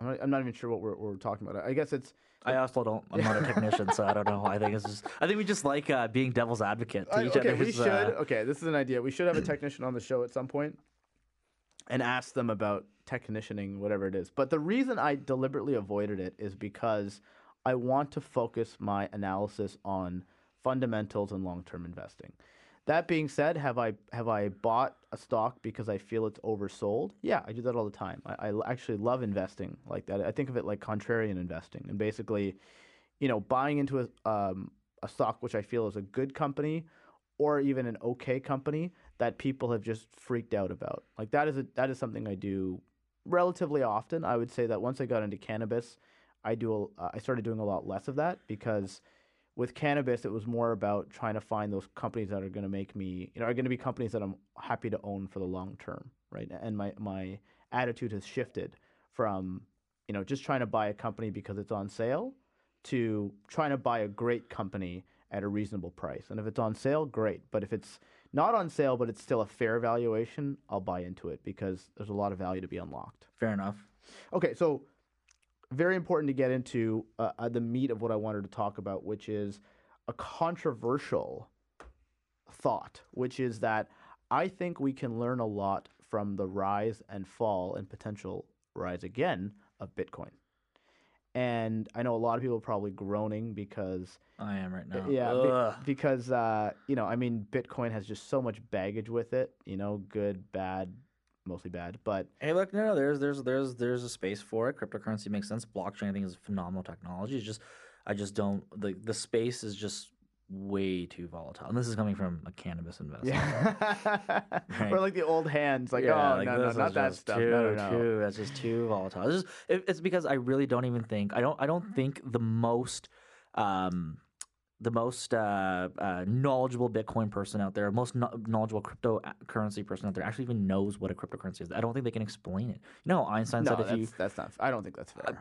I'm not, I'm not even sure what we're, we're talking about. I guess it's. I also don't. I'm not a technician, so I don't know. I think it's just. I think we just like uh, being devil's advocate to I- each okay, we should. uh, okay, this is an idea. We should have a technician on the show at some point and ask them about technicianing, whatever it is. But the reason I deliberately avoided it is because I want to focus my analysis on fundamentals and long-term investing. That being said, have I have I bought a stock because I feel it's oversold? Yeah, I do that all the time. I actually love investing like that. I think of it like contrarian investing, and basically, you know, buying into a um, a stock which I feel is a good company or even an okay company that people have just freaked out about. Like that is a, that is something I do relatively often. I would say that once I got into cannabis, I do a, uh, I started doing a lot less of that because with cannabis it was more about trying to find those companies that are going to make me, you know, are going to be companies that I'm happy to own for the long term, right? And my my attitude has shifted from, you know, just trying to buy a company because it's on sale to trying to buy a great company at a reasonable price. And if it's on sale, great. But if it's not on sale, but it's still a fair valuation, I'll buy into it because there's a lot of value to be unlocked. Fair enough. Okay, so very important to get into uh, uh, the meat of what I wanted to talk about, which is a controversial thought, which is that I think we can learn a lot from the rise and fall and potential rise again of Bitcoin. And I know a lot of people are probably groaning because I am right now. yeah, be- because uh, you know, I mean, Bitcoin has just so much baggage with it. You know, good, bad, mostly bad. But Hey, look, no, no, there's, there's, there's, there's a space for it. Cryptocurrency makes sense. Blockchain, I think, is a phenomenal technology. It's just, I just don't. The the space is just way too volatile. And this is coming from a cannabis investor. yeah, Right. or like the old hands, like Yeah, oh like, no, no, not that stuff. Too, no, no, no. too. That's just too volatile. It's, just, it, it's because I really don't even think. I don't. I don't think the most. Um, the most uh, uh, knowledgeable Bitcoin person out there, most kno- knowledgeable cryptocurrency person out there, actually even knows what a cryptocurrency is. I don't think they can explain it. You know, Einstein No, said if you that's not. I don't think that's fair.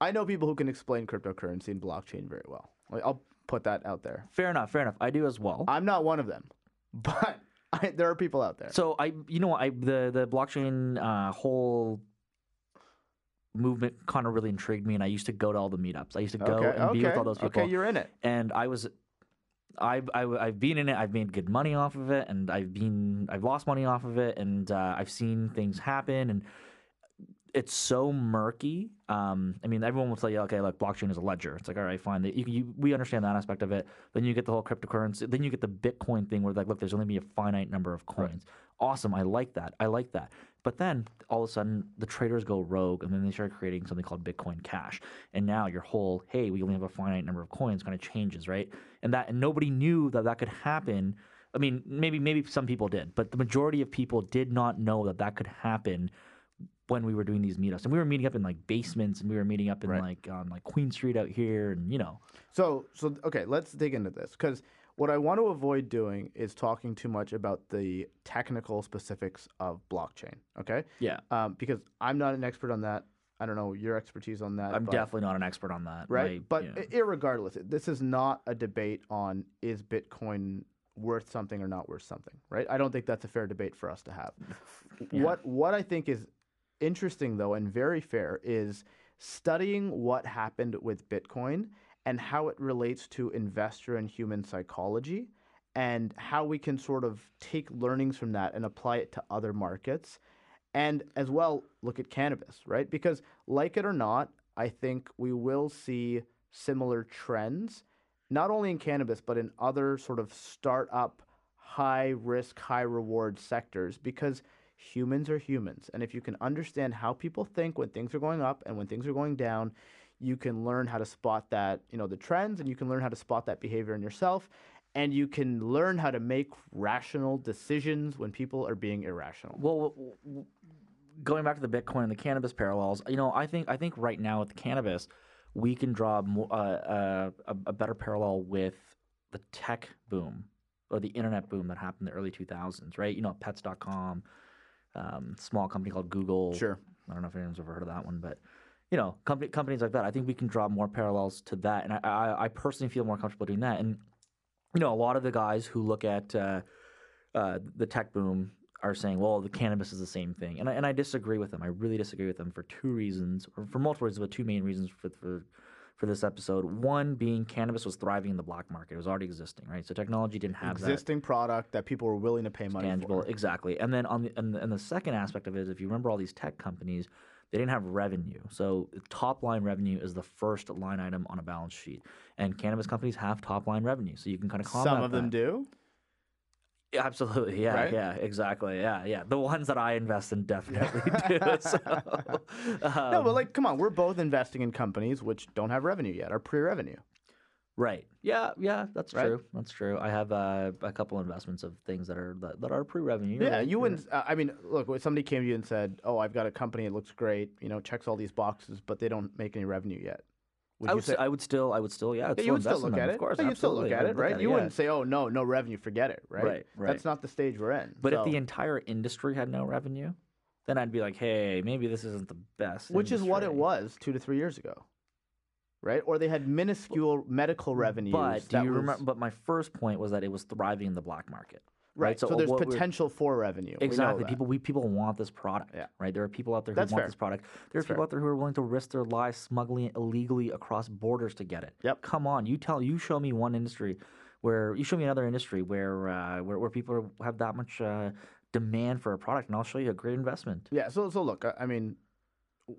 I know people who can explain cryptocurrency and blockchain very well. Like, I'll put that out there. Fair enough, fair enough. I do as well. I'm not one of them, but I, there are people out there. So I, you know, I the the blockchain uh, whole movement kind of really intrigued me, and I used to go to all the meetups. I used to go okay, and be with all those people, Okay, you're in it. and I was. I've, I've I've been in it. I've made good money off of it, and I've been I've lost money off of it, and uh, I've seen things happen, and it's so murky. Um, I mean, everyone will tell you, okay, like blockchain is a ledger. It's like, all right, fine. You, you, we understand that aspect of it. Then you get the whole cryptocurrency. Then you get the Bitcoin thing where, like, look, there's only be a finite number of coins. Awesome. I like that. I like that. But then all of a sudden, the traders go rogue, and then they start creating something called Bitcoin Cash. And now your whole, hey, we only have a finite number of coins, kind of changes, right? And that, and nobody knew that that could happen. I mean, maybe maybe some people did, but the majority of people did not know that that could happen when we were doing these meetups. And we were meeting up in like basements, and we were meeting up in Right. like on like Queen Street out here, and you know, So, so okay, let's dig into this because what I want to avoid doing is talking too much about the technical specifics of blockchain. Okay, yeah, um, because I'm not an expert on that. I don't know your expertise on that. I'm but- definitely not an expert on that, right. I- but i- irregardless, this is not a debate on is Bitcoin worth something or not worth something. Right. I don't think that's a fair debate for us to have. Yeah. What what I think is interesting though and very fair is studying what happened with Bitcoin and how it relates to investor and human psychology and how we can sort of take learnings from that and apply it to other markets and as well look at cannabis, right? Because like it or not, I think we will see similar trends not only in cannabis but in other sort of startup high risk, high reward sectors because humans are humans. And if you can understand how people think when things are going up and when things are going down, you can learn how to spot that, you know, the trends and you can learn how to spot that behavior in yourself. and you can learn how to make rational decisions when people are being irrational. Well, going back to the Bitcoin and the cannabis parallels, you know, I think I think right now with the cannabis, we can draw more, uh, uh, a, a better parallel with the tech boom or the internet boom that happened in the early 2000s, right? You know, Pets.com, um, small company called Google. Sure. I don't know if anyone's ever heard of that one, but you know, company, companies like that. I think we can draw more parallels to that, and I, I, I personally feel more comfortable doing that. And you know, a lot of the guys who look at uh, uh, the tech boom are saying, well, the cannabis is the same thing, and I, and I disagree with them. I really disagree with them for two reasons, or for multiple reasons, but two main reasons for for for this episode. One being cannabis was thriving in the black market; it was already existing, right? So technology didn't have that Existing product that people were willing to pay money tangible for. exactly and then on the and, the and the second aspect of it is if you remember all these tech companies they didn't have revenue so top line revenue is the first line item on a balance sheet and cannabis companies have top line revenue so you can kind of combat Some of them that. do. Absolutely yeah Right? yeah exactly yeah yeah the ones that i invest in definitely do so, no, but um, like, come on, we're both investing in companies which don't have revenue yet, are pre-revenue. right yeah yeah that's Right? true that's true i have uh, a couple investments of things that are that, that are pre-revenue Yeah, right? you wouldn't. Uh, I mean, look, when somebody came to you and said, "Oh, I've got a company. It looks great. You know, checks all these boxes, but they don't make any revenue yet." Would I would, say? s- I would still, I would still, yeah, I'd Yeah, you would still look at it. Of course, Yeah, you'd still look at it, right? at it, you yeah. wouldn't say, "Oh, no, no revenue, forget it," right? Right, right. That's not the stage we're in. But if the entire industry had no revenue, then I'd be like, hey, maybe this isn't the best. which is what it was two to three years ago, right? Or they had minuscule medical revenues. But do you was- remember? But my first point was that it was thriving in the black market. Right. So, So there's potential for revenue. Exactly. that. People we people want this product. Yeah. Right. There are people out there who That's want fair. this product. There's That's people fair. out there who are willing to risk their lives smuggling it illegally across borders to get it. Yep. Come on, you tell you show me one industry where you show me another industry where uh, where where people are, have that much uh, demand for a product, and I'll show you a great investment. Yeah. So so look, I, I mean,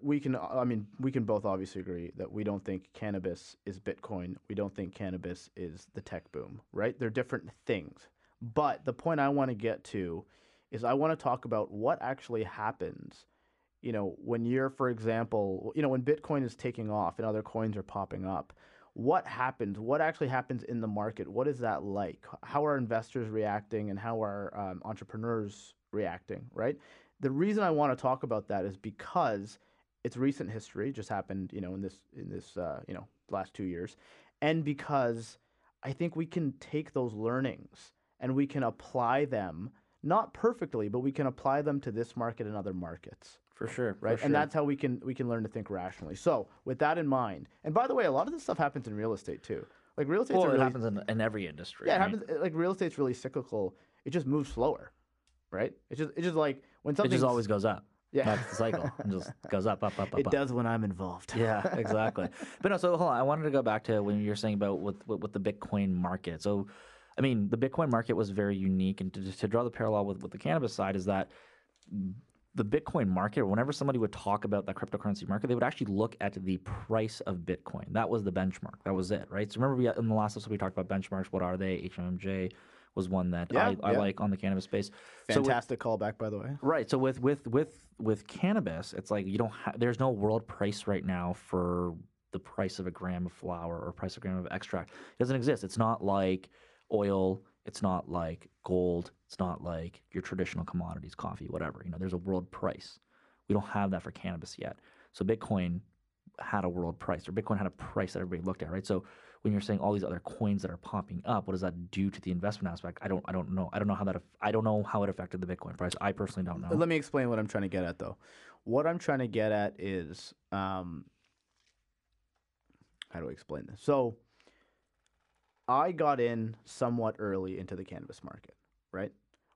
we can. I mean, we can both obviously agree that we don't think cannabis is Bitcoin. We don't think cannabis is the tech boom. Right? They're different things. But the point I want to get to is I want to talk about what actually happens. You know, when you're, for example, you know, when Bitcoin is taking off and other coins are popping up, what happens? What actually happens in the market? What is that like? How are investors reacting and how are um, entrepreneurs reacting? Right? The reason I want to talk about that is because it's recent history, just happened, you know, in this in this uh, you know last two years, and because I think we can take those learnings and we can apply them not perfectly, but we can apply them to this market and other markets For sure. for right? sure. And that's how we can we can learn to think rationally. So with that in mind, and by the way, a lot of this stuff happens in real estate too. Like real estate, well, a it really, happens in, in every industry. yeah, it right? happens. Like real estate's really cyclical. It just moves slower, right? It just it just like when something It something just always goes up. yeah. That's the cycle. It just goes up, up, up, up. it up. does when I'm involved. Yeah, exactly. but no, so hold on. I wanted to go back to when you were saying about with, with with the Bitcoin market. So, I mean, the Bitcoin market was very unique, and to, to draw the parallel with with the cannabis side is that the Bitcoin market. Whenever somebody would talk about that cryptocurrency market, they would actually look at the price of Bitcoin. That was the benchmark. That was it, right? So remember, we in the last episode we talked about benchmarks. What are they? HMMJ was one that Yeah, I, I like on the cannabis space. So with- Fantastic callback, by the way. Right. So with with with with cannabis, it's like you don't ha- there's no world price right now for the price of a gram of flower or price of a gram of extract. It doesn't exist. It's not like oil. It's not like gold. It's not like your traditional commodities, coffee, whatever. You know, there's a world price. We don't have that for cannabis yet. So Bitcoin had a world price, or Bitcoin had a price that everybody looked at, right? So when you're saying all these other coins that are popping up, what does that do to the investment aspect? I don't, I don't know. I don't know how that, I don't know how it affected the Bitcoin price. I personally don't know. Let me explain what I'm trying to get at, though. What I'm trying to get at is, um, how do I explain this? So, I got in somewhat early into the cannabis market, right?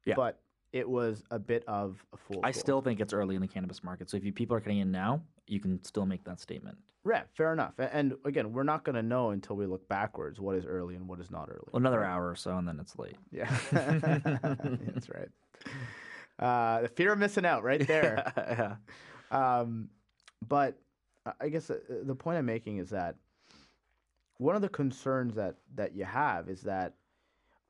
Yeah. But it was a bit of a fool. I still think it's early in the cannabis market. So if you people are getting in now, you can still make that statement. Yeah, fair enough. And again, we're not going to know until we look backwards what is early and what is not early. Another hour or so, and then it's late. Yeah, that's right. Uh, the fear of missing out, right there. yeah. Um, but I- I guess uh, the point I'm making is that one of the concerns that that you have is that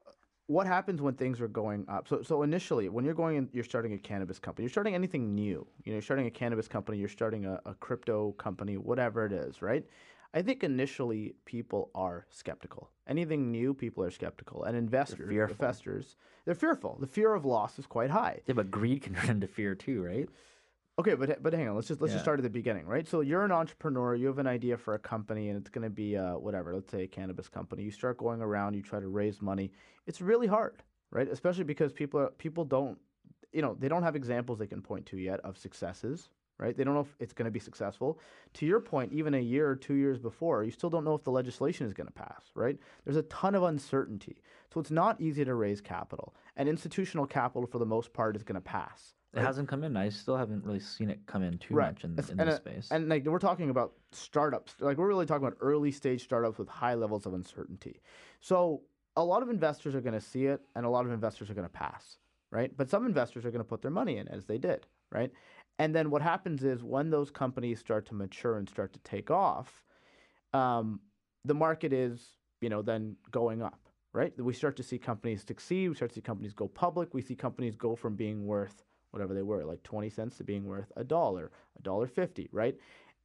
uh, what happens when things are going up. So so initially, when you're going in, you're starting a cannabis company. You're starting anything new. You know, you're starting a cannabis company. You're starting a, a crypto company, whatever it is, right? I think initially people are skeptical. Anything new, people are skeptical, and investors, fearful. investors, they're fearful. The fear of loss is quite high. Yeah, but greed can turn into fear too, right? Okay, but but hang on. Let's just let's just start at the beginning, right? So you're an entrepreneur. You have an idea for a company, and it's going to be uh, whatever. Let's say a cannabis company. You start going around. You try to raise money. It's really hard, right? Especially because people are, people don't, you know, they don't have examples they can point to yet of successes, right? They don't know if it's going to be successful. To your point, even a year or two years before, you still don't know if the legislation is going to pass, right? There's a ton of uncertainty, so it's not easy to raise capital, and institutional capital for the most part is going to pass. It hasn't come in. I still haven't really seen it come in too Right. much in, in and, this space. And like we're talking about startups, like we're really talking about early stage startups with high levels of uncertainty. So a lot of investors are going to see it, and a lot of investors are going to pass, right? But some investors are going to put their money in, as they did, right? And then what happens is when those companies start to mature and start to take off, um, the market is, you know, then going up, right? We start to see companies succeed. We start to see companies go public. We see companies go from being worth whatever they were, like 20 cents to being worth a dollar, a dollar 50, right?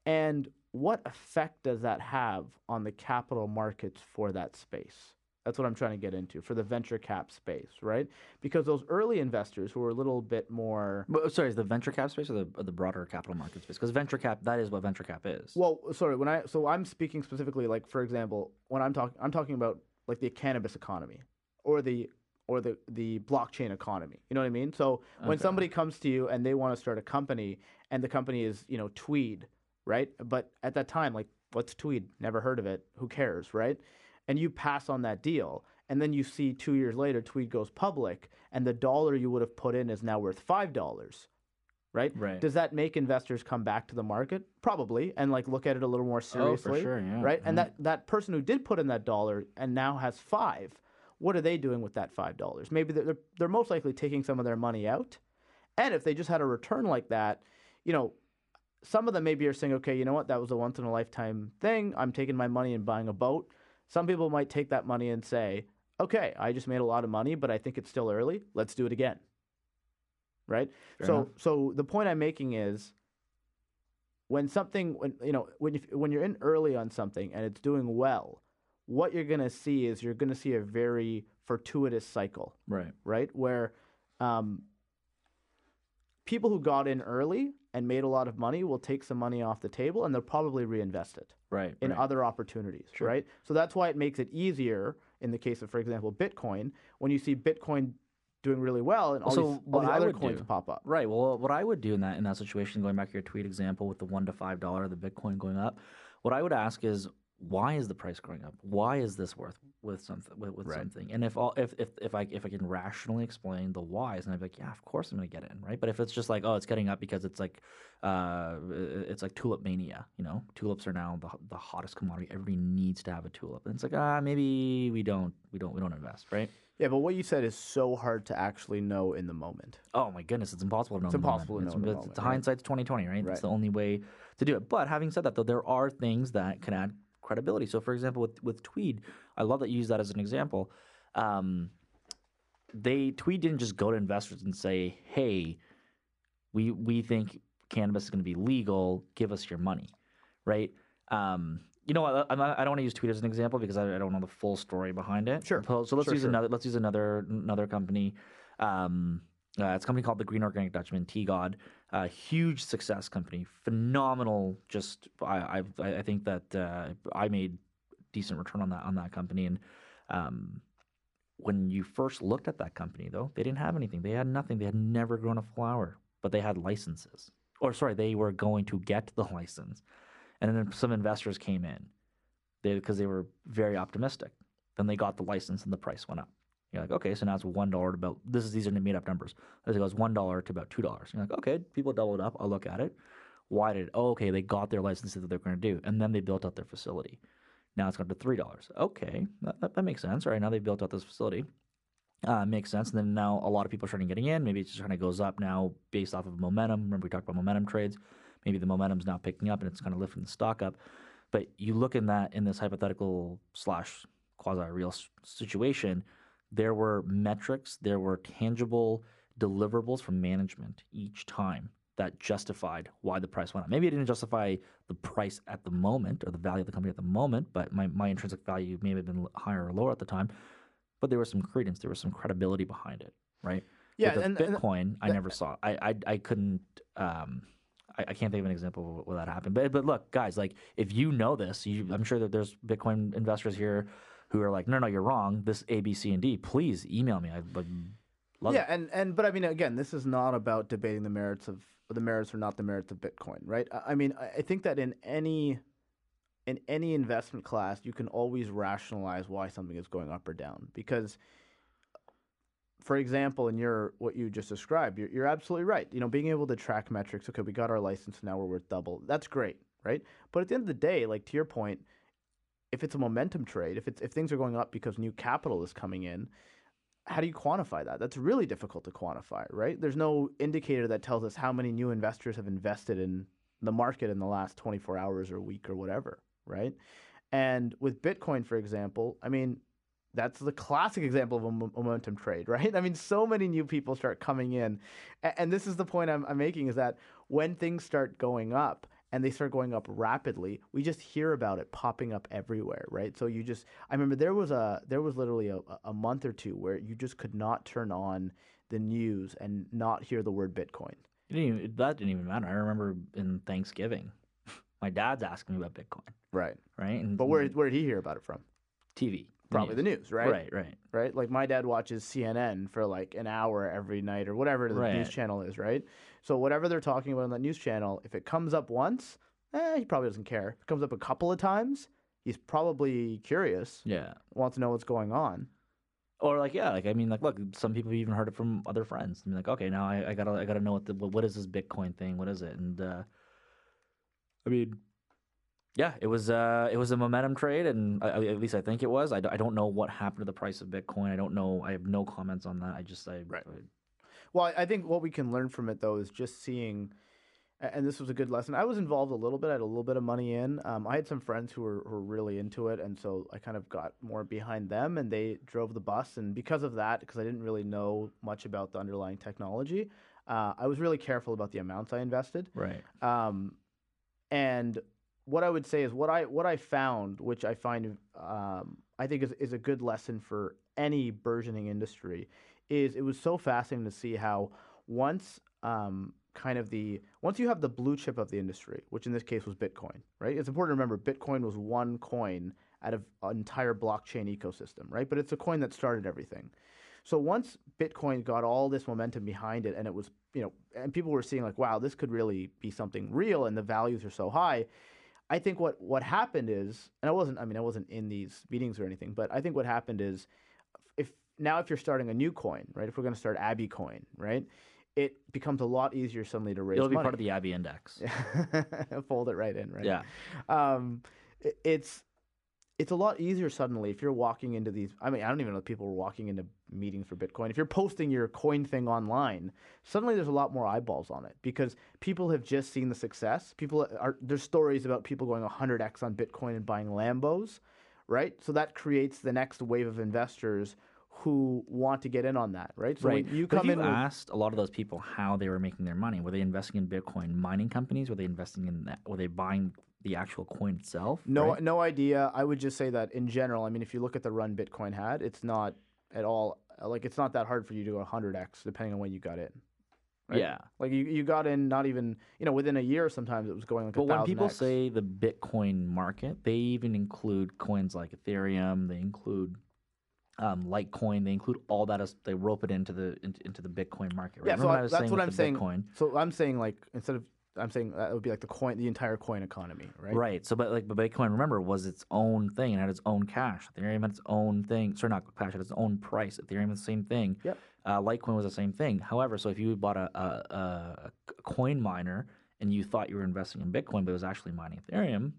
And what effect does that have on the capital markets for that space? That's what I'm trying to get into for the venture cap space, right? Because those early investors who are a little bit more But, uh, sorry, is the venture cap space or the, or the broader capital market space? Because venture cap, that is what venture cap is. Well, sorry, when I so I'm speaking specifically like for example, when I'm talking I'm talking about like the cannabis economy or the or the the blockchain economy. You know what I mean? So when Okay. somebody comes to you and they want to start a company and the company is, you know, Tweed, right? But at that time like what's Tweed? Never heard of it. Who cares, right? And you pass on that deal and then you see 2 years later Tweed goes public and the dollar you would have put in is now worth $5 right? Right. Does that make investors come back to the market? Probably, and like look at it a little more oh, seriously, for sure, yeah. right? And mm-hmm. that that person who did put in that dollar and now has five, what are they doing with that five dollars? Maybe they're they're- they're most likely taking some of their money out, and if they just had a return like that, you know. Some of them maybe are saying, okay, you know what, that was a once in a lifetime thing. I'm taking my money and buying a boat. Some people might take that money and say, okay, I just made a lot of money, but I think it's still early. Let's do it again. Right? Fair so enough. so the point I'm making is when something when you know when you, when you're in early on something and it's doing well, what you're going to see is you're going to see a very fortuitous cycle, right. right? Where um, people who got in early and made a lot of money will take some money off the table and they'll probably reinvest it Right. in right. other opportunities, Sure. right? So that's why it makes it easier in the case of, for example, Bitcoin, when you see Bitcoin doing really well and all So these, all these I other would coins do- pop up. Right. Well, what I would do in that in that situation, going back to your Tweed example with the one to five dollar, the Bitcoin going up, what I would ask is why is the price going up? Why is this worth with something with, with Right. something? And if all if, if if I if I can rationally explain the whys, and I'd be like, yeah, of course I'm gonna get in, right? But if it's just like, oh, it's getting up because it's like, uh, it's like tulip mania, you know, tulips are now the the hottest commodity. Everybody needs to have a tulip, and it's like, ah, maybe we don't we don't we don't invest, right? Yeah, but what you said is so hard to actually know in the moment. Oh my goodness, it's impossible to know. It's in the impossible to moment. know in the It's, moment, it's right? hindsight's twenty twenty, right? Right. It's the only way to do it. But having said that, though, there are things that can add credibility. So, for example, with with Tweed, I love that you use that as an example. Um, they Tweed didn't just go to investors and say, "Hey, we we think cannabis is going to be legal. Give us your money," right? Um, you know, what, I'm I don't want to use Tweed as an example because I, I don't know the full story behind it. Sure. So, so let's Sure, use sure. another. Let's use another another company. Um, uh, it's a company called the Green Organic Dutchman, T God. Uh, huge success company, phenomenal. Just I I I think that uh, I made decent return on that on that company. And um, when you first looked at that company, though, they didn't have anything. They had nothing. They had never grown a flower, but they had licenses. Or sorry, they were going to get the license, and then some investors came in, because they were very optimistic. Then they got the license, and the price went up. You're like, okay, so now it's one dollar to about this is these are made up numbers. As it goes one dollar to about two dollars. You're like, okay, people doubled up. I'll look at it. Why did? Oh, okay, they got their licenses that they're going to do, and then they built out their facility. Now it's gone to three dollars. Okay, that, that, that makes sense. All right, now they built out this facility. Uh, makes sense. And then now a lot of people are starting getting in. Maybe it just kind of goes up now based off of momentum. Remember we talked about momentum trades. Maybe the momentum's now picking up and it's kind of lifting the stock up. But you look in that in this hypothetical slash quasi real situation, there were metrics, there were tangible deliverables from management each time that justified why the price went up. Maybe it didn't justify the price at the moment or the value of the company at the moment, but my, my intrinsic value may have been higher or lower at the time. But there was some credence, there was some credibility behind it, right? Yeah, With the and, and Bitcoin, I never saw. I I, I couldn't. Um, I, I can't think of an example where that happened. But but look, guys, like if you know this, you, I'm sure that there's Bitcoin investors here who are like, no, no, you're wrong. This A, B, C, and D. Please email me. I would love yeah, it. and and but I mean, again, this is not about debating the merits of the merits or not the merits of Bitcoin, right? I, I mean, I, I think that in any in any investment class, you can always rationalize why something is going up or down because. For example, in your what you just described, you're, you're absolutely right. You know, being able to track metrics. Okay, we got our license now. We're worth double. That's great, right? But at the end of the day, like to your point, if it's a momentum trade, if it's if things are going up because new capital is coming in, how do you quantify that? That's really difficult to quantify, right? There's no indicator that tells us how many new investors have invested in the market in the last 24 hours or week or whatever, right? And with Bitcoin, for example, I mean, that's the classic example of a momentum trade, right? I mean, so many new people start coming in. And this is the point I'm, I'm making is that when things start going up, and they start going up rapidly, we just hear about it popping up everywhere, right? So you just, I remember there was a, there was literally a, a month or two where you just could not turn on the news and not hear the word Bitcoin. It didn't even, that didn't even matter. I remember in Thanksgiving, my dad's asking me about Bitcoin, Right. right? And But where, where did he hear about it from? TV, Probably the news, right? Right, right. Right. Like my dad watches CNN for like an hour every night or whatever the news channel is, right? So whatever they're talking about on that news channel, if it comes up once, eh, he probably doesn't care. If it comes up a couple of times, he's probably curious, Yeah. wants to know what's going on. Or like yeah, like I mean, like look, some people have even heard it from other friends. I mean, like okay, now I, I gotta I gotta know what the what, what is this Bitcoin thing? What is it? And uh, I mean, yeah, it was uh it was a momentum trade, and I, I- at least I think it was. I, d- I don't know what happened to the price of Bitcoin. I don't know. I have no comments on that. I just I Right. I- Well, I I think what we can learn from it though is just seeing, and this was a good lesson. I was involved a little bit. I had a little bit of money in. Um, I had some friends who were, who were really into it, and so I kind of got more behind them, and they drove the bus. And because of that, because I didn't really know much about the underlying technology, uh, I was really careful about the amounts I invested. right. Um, and what I would say is what I what I found, which I find um, I think is, is a good lesson for any burgeoning industry, is it was so fascinating to see how once um, kind of the once you have the blue chip of the industry, which in this case was Bitcoin, right? It's important to remember Bitcoin was one coin out of an entire blockchain ecosystem, right? But it's a coin that started everything. So once Bitcoin got all this momentum behind it, and it was, you know, and people were seeing like, wow, this could really be something real, and the values are so high. I think what what happened is, and I wasn't, I mean, I wasn't in these meetings or anything, but I think what happened is, if now if you're starting a new coin, right? If we're going to start Abbey Coin, right? It becomes a lot easier suddenly to raise It'll be money. part of the Abbey Index. Fold it right in, right? Yeah. um, it's it's a lot easier suddenly if you're walking into these. I mean, I don't even know if people were walking into meetings for Bitcoin. If you're posting your coin thing online, suddenly there's a lot more eyeballs on it because people have just seen the success. People are there's stories about people going 100x on Bitcoin and buying Lambos, right? So that creates the next wave of investors who want to get in on that, right? So right. you come in, you with, asked a lot of those people how they were making their money. Were they investing in Bitcoin mining companies? Were they investing in that? Were they buying the actual coin itself? No, right? no idea. I would just say that in general. I mean, if you look at the run Bitcoin had, it's not at all like it's not that hard for you to go 100x depending on when you got in. right? Yeah. Like you, you got in not even you know within a year. Sometimes it was going like But when people X. say the Bitcoin market, they even include coins like Ethereum. They include um, Litecoin. They include all that as they rope it into the into, into the Bitcoin market. Right? yeah, so Remember I, I was that's saying what I'm saying. Bitcoin. So I'm saying like instead of I'm saying that would be like the coin, the entire coin economy, right? Right. So, but like, but Bitcoin, remember, was its own thing. and had its own cash. Ethereum had its own thing. Sorry, not cash. It had its own price. Ethereum was the same thing. Yep. Uh, Litecoin was the same thing. However, so if you bought a, a, a, a coin miner and you thought you were investing in Bitcoin, but it was actually mining Ethereum,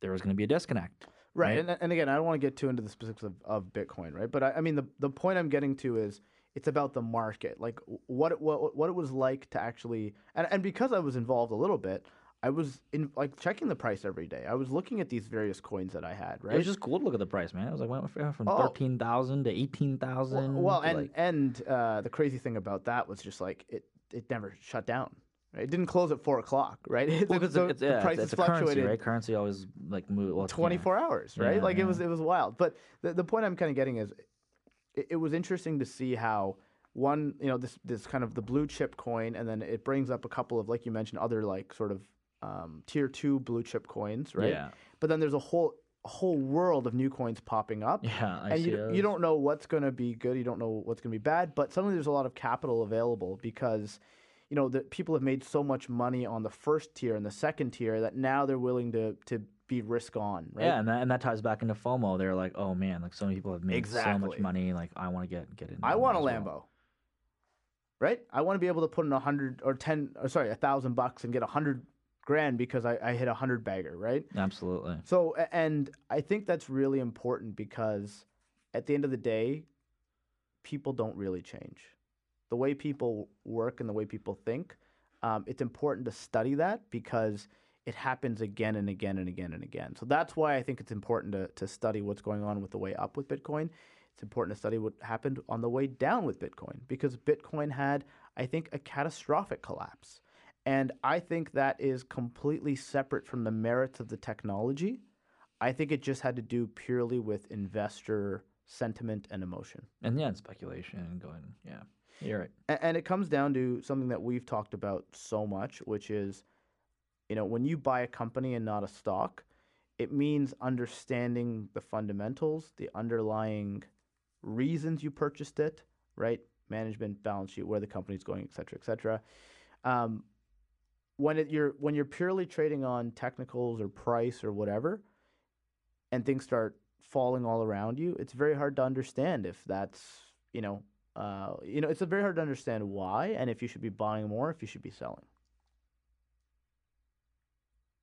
there was going to be a disconnect. Right. Right. And, and again, I don't want to get too into the specifics of, of Bitcoin, right? But I, I mean, the, the point I'm getting to is it's about the market, like what it, what, what it was like to actually, and, and because I was involved a little bit, I was in like checking the price every day. I was looking at these various coins that I had, right? It was just cool to look at the price, man. It was like went from Oh. thirteen thousand to eighteen thousand. well, well and and uh, the crazy thing about that was just like it. it never shut down. Right? It didn't close at four o'clock, right? It- Well, the, because the- it's, the yeah, prices it's, it's a currency, right? Currency always like move. Well, it's- yeah. 24 hours, right? Yeah, like it was it was wild. But the, the point I'm kind of getting is it, it was interesting to see how one, you know, this this kind of the blue chip coin and then it brings up a couple of like you mentioned other like sort of um, tier 2 blue chip coins, right? Yeah, But then there's a whole a whole world of new coins popping up. yeah. I and see you, those. you don't know what's going to be good, you don't know what's going to be bad, but suddenly there's a lot of capital available because you know, the people have made so much money on the first tier and the second tier that now they're willing to to be risk on, right? Yeah, and that, and that ties back into FOMO. They're like, oh man, like so many people have made so much money. Like I want to get get in. I want a Lambo. well. Right? I want to be able to put in a hundred or ten or sorry, a thousand bucks and get a hundred grand because I, I hit a hundred bagger, right? Absolutely. So and I think that's really important because at the end of the day, people don't really change. The way people work and the way people think, um, it's important to study that because it happens again and again and again and again. So that's why I think it's important to, to study what's going on with the way up with Bitcoin. It's important to study what happened on the way down with Bitcoin because Bitcoin had, I think, a catastrophic collapse. And I think that is completely separate from the merits of the technology. I think it just had to do purely with investor sentiment and emotion. And yeah, and speculation and going. Yeah, you're right. A- And it comes down to something that we've talked about so much, which is, you know, when you buy a company and not a stock, it means understanding the fundamentals, the underlying reasons you purchased it, right? Management, balance sheet, where the company's going, et cetera, et cetera. Um, when it, you're when you're purely trading on technicals or price or whatever, and things start falling all around you, it's very hard to understand if that's you know uh, you know, it's very hard to understand why and if you should be buying more, if you should be selling.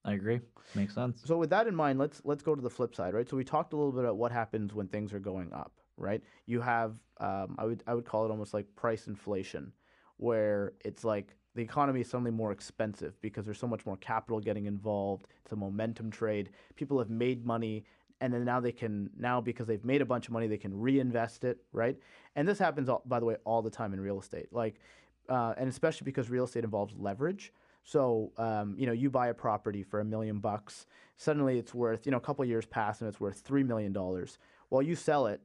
I agree. Makes sense. So with that in mind, let's let's go to the flip side, right? So we talked a little bit about what happens when things are going up, right? You have um, I would I would call it almost like price inflation, where it's like the economy is suddenly more expensive because there's so much more capital getting involved. It's a momentum trade. People have made money and then now they can now because they've made a bunch of money they can reinvest it right and this happens all, by the way all the time in real estate like uh, and especially because real estate involves leverage so um, you know you buy a property for a million bucks suddenly it's worth you know a couple years pass and it's worth three million dollars. While you sell it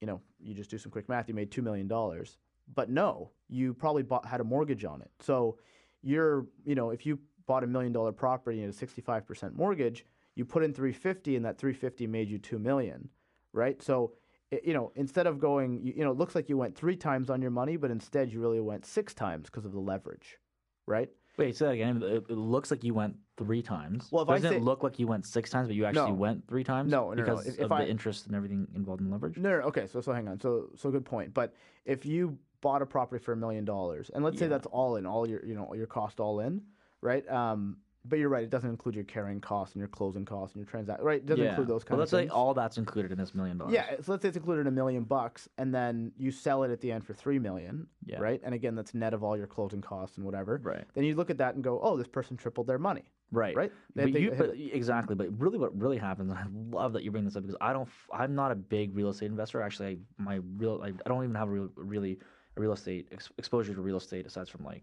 you know you just do some quick math you made two million dollars. But no you probably bought had a mortgage on it. So you're you know if you bought a million dollar property and a 65% mortgage you put in 350 and that 350 made you 2 million right? So it, you know instead of going you, you know it looks like you went three times on your money but instead you really went six times because of the leverage right Wait, say that again. It, it looks like you went three times. Well, if I Doesn't say- it look like you went six times, but you actually No. went three times? No, no, no. because If- if of I- the interest and everything involved in leverage. No, no, okay. So, so hang on. So, so good point. But if you bought a property for a million dollars, and let's say Yeah. that's all in, all your, you know, your cost all in, right? Um, but you're right. It doesn't include your carrying costs and your closing costs and your transaction, right? It doesn't include those kind well, of let's things. say all that's included in this million dollars. Yeah, so let's say it's included in a million bucks, and then you sell it at the end for three million, Yeah. right? And again, that's net of all your closing costs and whatever. Right. Then you look at that and go, oh, this person tripled their money, Right. right? They- But they you, hit but exactly. But really, what really happens, and I love that you bring this up because I don't, I'm not a big real estate investor. Actually, I, my real, I, I don't even have a real, really a real estate ex- exposure to real estate aside from like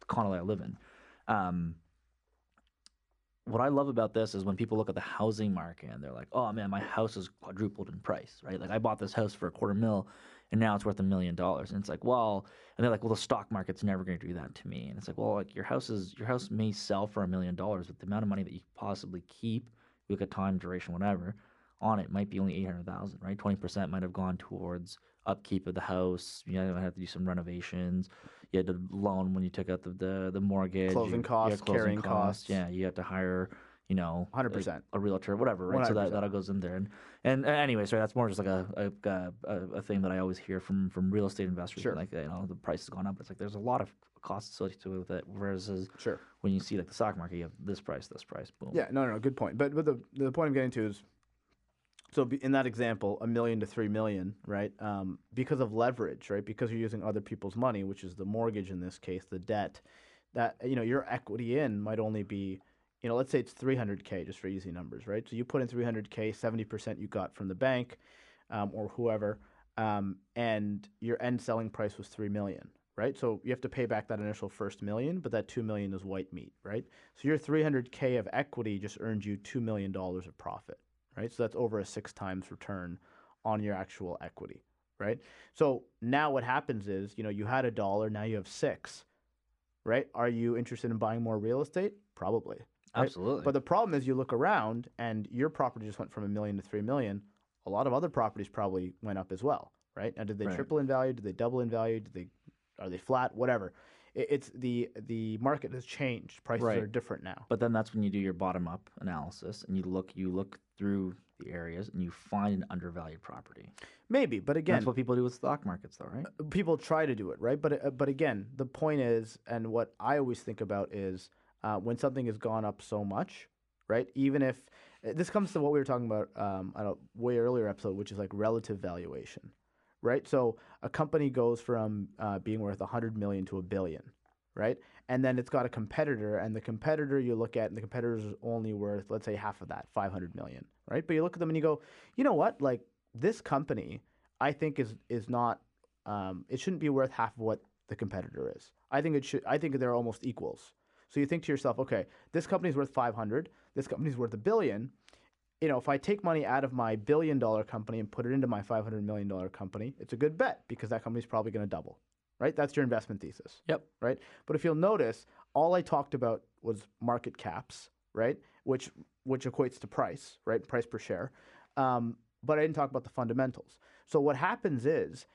the condo that I live in. Um, what I love about this is when people look at the housing market and they're like, "Oh man, my house has quadrupled in price." Right? Like I bought this house for a quarter mil, and now it's worth a million dollars. And it's like, well, and they're like, "Well, the stock market's never going to do that to me." And it's like, well, like your house is your house may sell for a million dollars, but the amount of money that you possibly keep, look at time, duration, whatever, on it might be only eight hundred thousand. Right? Twenty percent might have gone towards upkeep of the house. You know, have to do some renovations. You had to loan when you took out the the, the mortgage. Closing you- costs, closing carrying costs. Yeah, you had to hire, you know, 100%. a, realtor, whatever, right? So that, 100%. that all goes in there. And and anyways, right, that's more just like a a, a a thing that I always hear from from real estate investors. Sure. Like you know, the price has gone up. It's like there's a lot of costs associated with it. Whereas Sure. when you see like the stock market, you have this price, this price, boom. Yeah, no, no, no, good point. But but the the point I'm getting to is, so in that example, a million to three million, right? Um, because of leverage, right? Because you're using other people's money, which is the mortgage in this case, the debt. That you know your equity in might only be, you know, let's say it's 300k just for easy numbers, right? So you put in 300k, 70% you got from the bank, um, or whoever, um, and your end selling price was three million, right? So you have to pay back that initial first million, but that two million is white meat, right? So your 300k of equity just earned you two million dollars of profit, right? So that's over a six times return on your actual equity, right? So now what happens is, you know, you had a dollar, now you have six, right? Are you interested in buying more real estate? Probably. Right? Absolutely. But the problem is, you look around and your property just went from a million to three million. A lot of other properties probably went up as well, right? Now, did they Right. triple in value? Did they double in value? Did they are they flat? Whatever. It, it's the the market has changed. Prices Right. are different now. But then that's when you do your bottom up analysis and you look you look through the areas and you find an undervalued property. Maybe, but again, that's what people do with stock markets, though, right? people try to do it right but uh, but again the point is and what i always think about is uh, when something has gone up so much right even if uh, this comes to what we were talking about um, on a way earlier episode which is like relative valuation right so a company goes from uh, being worth 100 million to a billion right and then it's got a competitor and the competitor you look at and the competitor is only worth let's say half of that 500 million right but you look at them and you go you know what like this company i think is is not um, it shouldn't be worth half of what the competitor is. I think it should. I think they're almost equals. So you think to yourself, okay, this company's worth 500. This company's worth a billion. You know, if I take money out of my billion dollar company and put it into my 500 million dollar company, it's a good bet because that company's probably going to double. Right? That's your investment thesis. Yep. Right? But if you'll notice, all I talked about was market caps, right? Which which equates to price, right? Price per share. Um, but I didn't talk about the fundamentals. So what happens is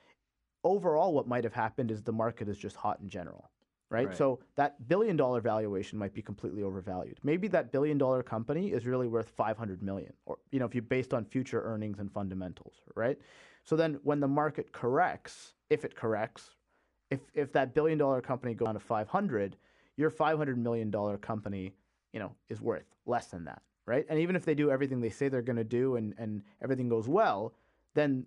overall what might have happened is the market is just hot in general right? Right. so that billion dollar valuation might be completely overvalued maybe that billion dollar company is really worth 500 million or you know if you based on future earnings and fundamentals right so then when the market corrects if it corrects if if that billion dollar company goes down to 500 your 500 million dollar company you know is worth less than that right and even if they do everything they say they're going to do and and everything goes well then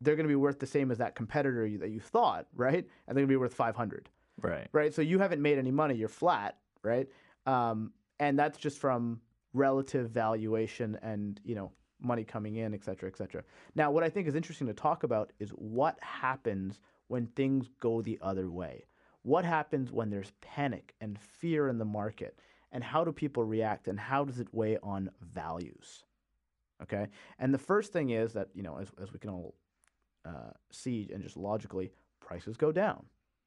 they're going to be worth the same as that competitor you, that you thought, right? And they're going to be worth 500, Right. right? So you haven't made any money, you're flat, right? Um, and that's just from relative valuation and, you know, money coming in, et cetera, et cetera. Now, what I think is interesting to talk about is what happens when things go the other way. What happens when there's panic and fear in the market? And how do people react? And how does it weigh on values? Okay. And the first thing is that, you know, as, as we can all uh, see and just logically, prices go down,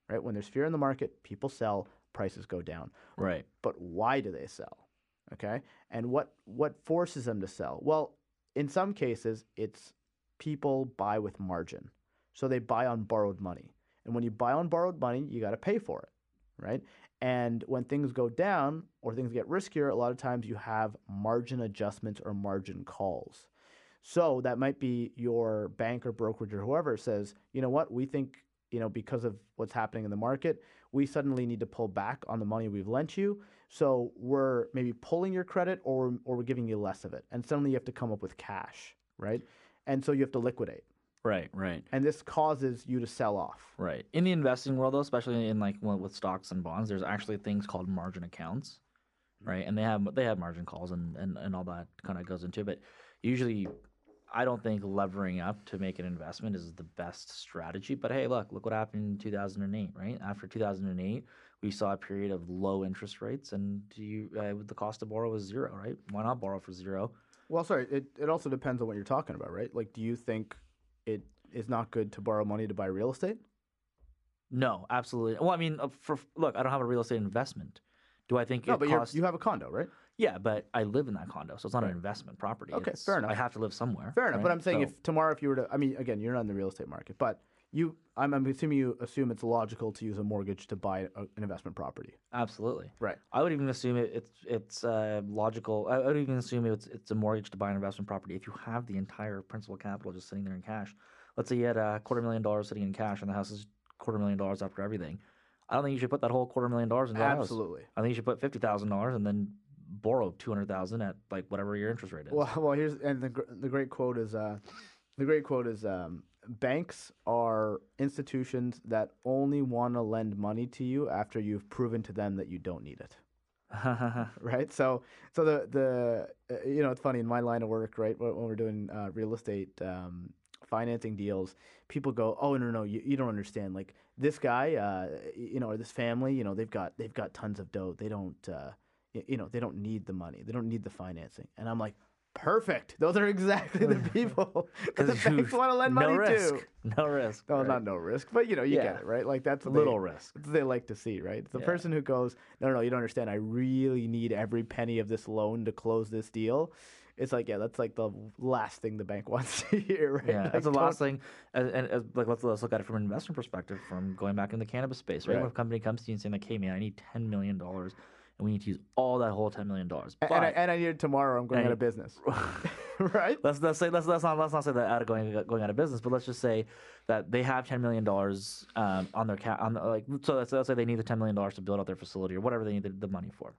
right? When there's fear in the market, people sell, prices go down. Right. But why do they sell? Okay. And what, what forces them to sell? Well, in some cases, it's people buy with margin. So they buy on borrowed money. And when you buy on borrowed money, you got to pay for it, right? And when things go down or things get riskier, a lot of times you have margin adjustments or margin calls. So that might be your bank or brokerage or whoever says, you know what, we think, you know, because of what's happening in the market, we suddenly need to pull back on the money we've lent you. So we're maybe pulling your credit or, or we're giving you less of it. And suddenly you have to come up with cash, right? And so you have to liquidate. Right. Right. And this causes you to sell off. Right. In the investing world, though, especially in like well, with stocks and bonds, there's actually things called margin accounts, right? And they have they have margin calls and and, and all that kind of goes into it. But usually, I don't think levering up to make an investment is the best strategy. But hey, look, look what happened in 2008, right? After 2008, we saw a period of low interest rates, and you uh, the cost to borrow was zero, right? Why not borrow for zero? Well, sorry, it, it also depends on what you're talking about, right? Like, do you think it is not good to borrow money to buy real estate? No, absolutely. Well, I mean, uh, for look, I don't have a real estate investment. Do I think No, it but costs? you have a condo, right? Yeah, but I live in that condo, so it's not Right. an investment property. Okay, It's- fair enough. I have to live somewhere. Fair enough. But? I'm saying So- if tomorrow, if you were to, I mean, again, you're not in the real estate market, but you, I'm, I'm assuming you assume it's logical to use a mortgage to buy a, an investment property. absolutely, Right. I would even assume it, it's it's uh, logical. I would even assume it's it's a mortgage to buy an investment property if you have the entire principal capital just sitting there in cash. Let's say you had a quarter million dollars sitting in cash, and the house is quarter million dollars after everything. I don't think you should put that whole quarter million dollars into a house. Absolutely. I think you should put fifty thousand dollars and then borrow two hundred thousand at like whatever your interest rate is. Well, well, here's and the the great quote is uh, the great quote is um, banks are institutions that only want to lend money to you after you've proven to them that you don't need it. right? So, so the the uh, you know it's funny in my line of work, right? When when we're doing uh, real estate um, financing deals, people go, "Oh no, no, you, you don't understand. Like this guy, uh, you know, or this family, you know, they've got they've got tons of dough. They don't, uh, you know, they don't need the money. They don't need the financing." And I'm like, "Perfect. Those are exactly the people that the banks want to lend no money risk. to." No risk. No, right? not no risk, but you know, you Yeah. get it, right? Like that's what little they, risk. they like to see, right? It's the Yeah. person who goes, no, no, no, you don't understand. I really need every penny of this loan to close this deal. It's like, yeah, that's like the last thing the bank wants to hear, right? Yeah, Like, that's the last thing. And, and as, like, let's let's look at it from an investment perspective, from going back in the cannabis space, right? Right. When a company comes to you and saying like, "Hey, man, I need ten million dollars, and we need to use all that whole ten million dollars," And, I, and I need it tomorrow. I'm going out of business, right? let's let's say let's let's not let's not say that out of going going out of business, but let's just say that they have ten million dollars um, on their cap on the, like so let's, let's say they need the ten million dollars to build out their facility or whatever they need the, the money for.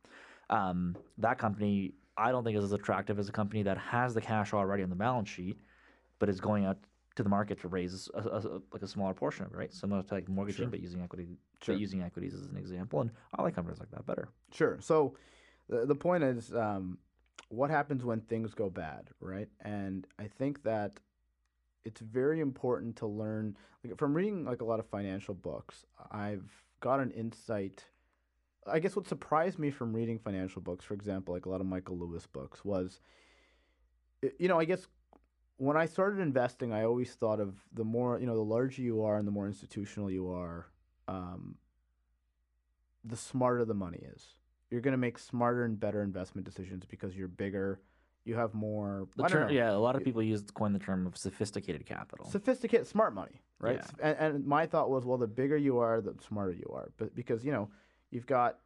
Um, that company, I don't think is as attractive as a company that has the cash already on the balance sheet, but is going out to the market to raise a, a- a- like a smaller portion of it, right? Similar to like mortgaging, but using equity, Sure. but using equities as an example. And I like companies like that better. Sure. So the, the point is, um, what happens when things go bad, right? And I think that it's very important to learn like from reading like a lot of financial books. I've got an insight. I guess what surprised me from reading financial books, for example, like a lot of Michael Lewis books, was, you know, I guess when I started investing, I always thought of the more, you know, the larger you are and the more institutional you are, um, the smarter the money is. You're going to make smarter and better investment decisions because you're bigger. You have more. The term, yeah, a lot of people use coin the term of sophisticated capital. sophisticated, smart money, right? Yeah. And, and my thought was, well, the bigger you are, the smarter you are. But because you know, you've got,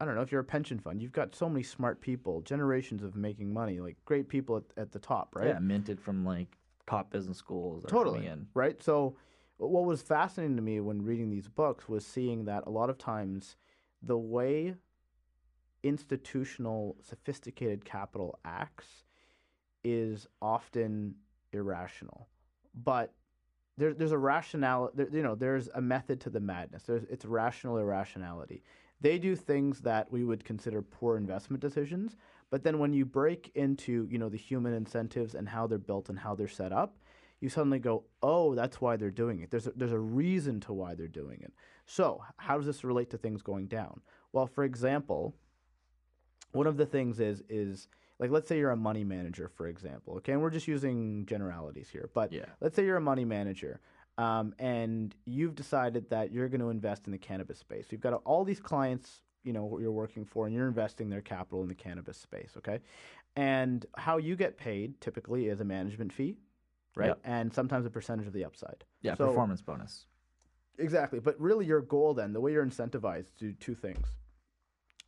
I don't know, if you're a pension fund, you've got so many smart people, generations of making money, like great people at, at the top, right? Yeah, minted from like top business schools. that are coming totally In. right so what was fascinating to me when reading these books was seeing that a lot of times the way institutional sophisticated capital acts is often irrational but there, there's a rationale there, you know there's a method to the madness there's it's rational irrationality they do things that we would consider poor investment decisions but then when you break into you know the human incentives and how they're built and how they're set up you suddenly go oh that's why they're doing it. There's a, there's a reason to why they're doing it. So how does this relate to things going down? Well for example one of the things is is like let's say you're a money manager for example okay and we're just using generalities here but Yeah. let's say you're a money manager um, and you've decided that you're going to invest in the cannabis space you've got all these clients you know you're working for and you're investing their capital in the cannabis space okay and how you get paid typically is a management fee right Yep. and sometimes a percentage of the upside Yeah, So- performance bonus. Exactly. But really, your goal then, the way you're incentivized to do two things.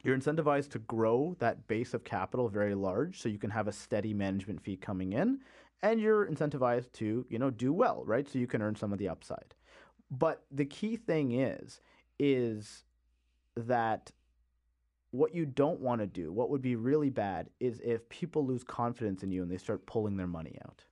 You're incentivized to grow that base of capital very large so you can have a steady management fee coming in. And you're incentivized to, you know, do well, right? So you can earn some of the upside. But the key thing is, is that what you don't want to do, what would be really bad, is if people lose confidence in you and they start pulling their money out,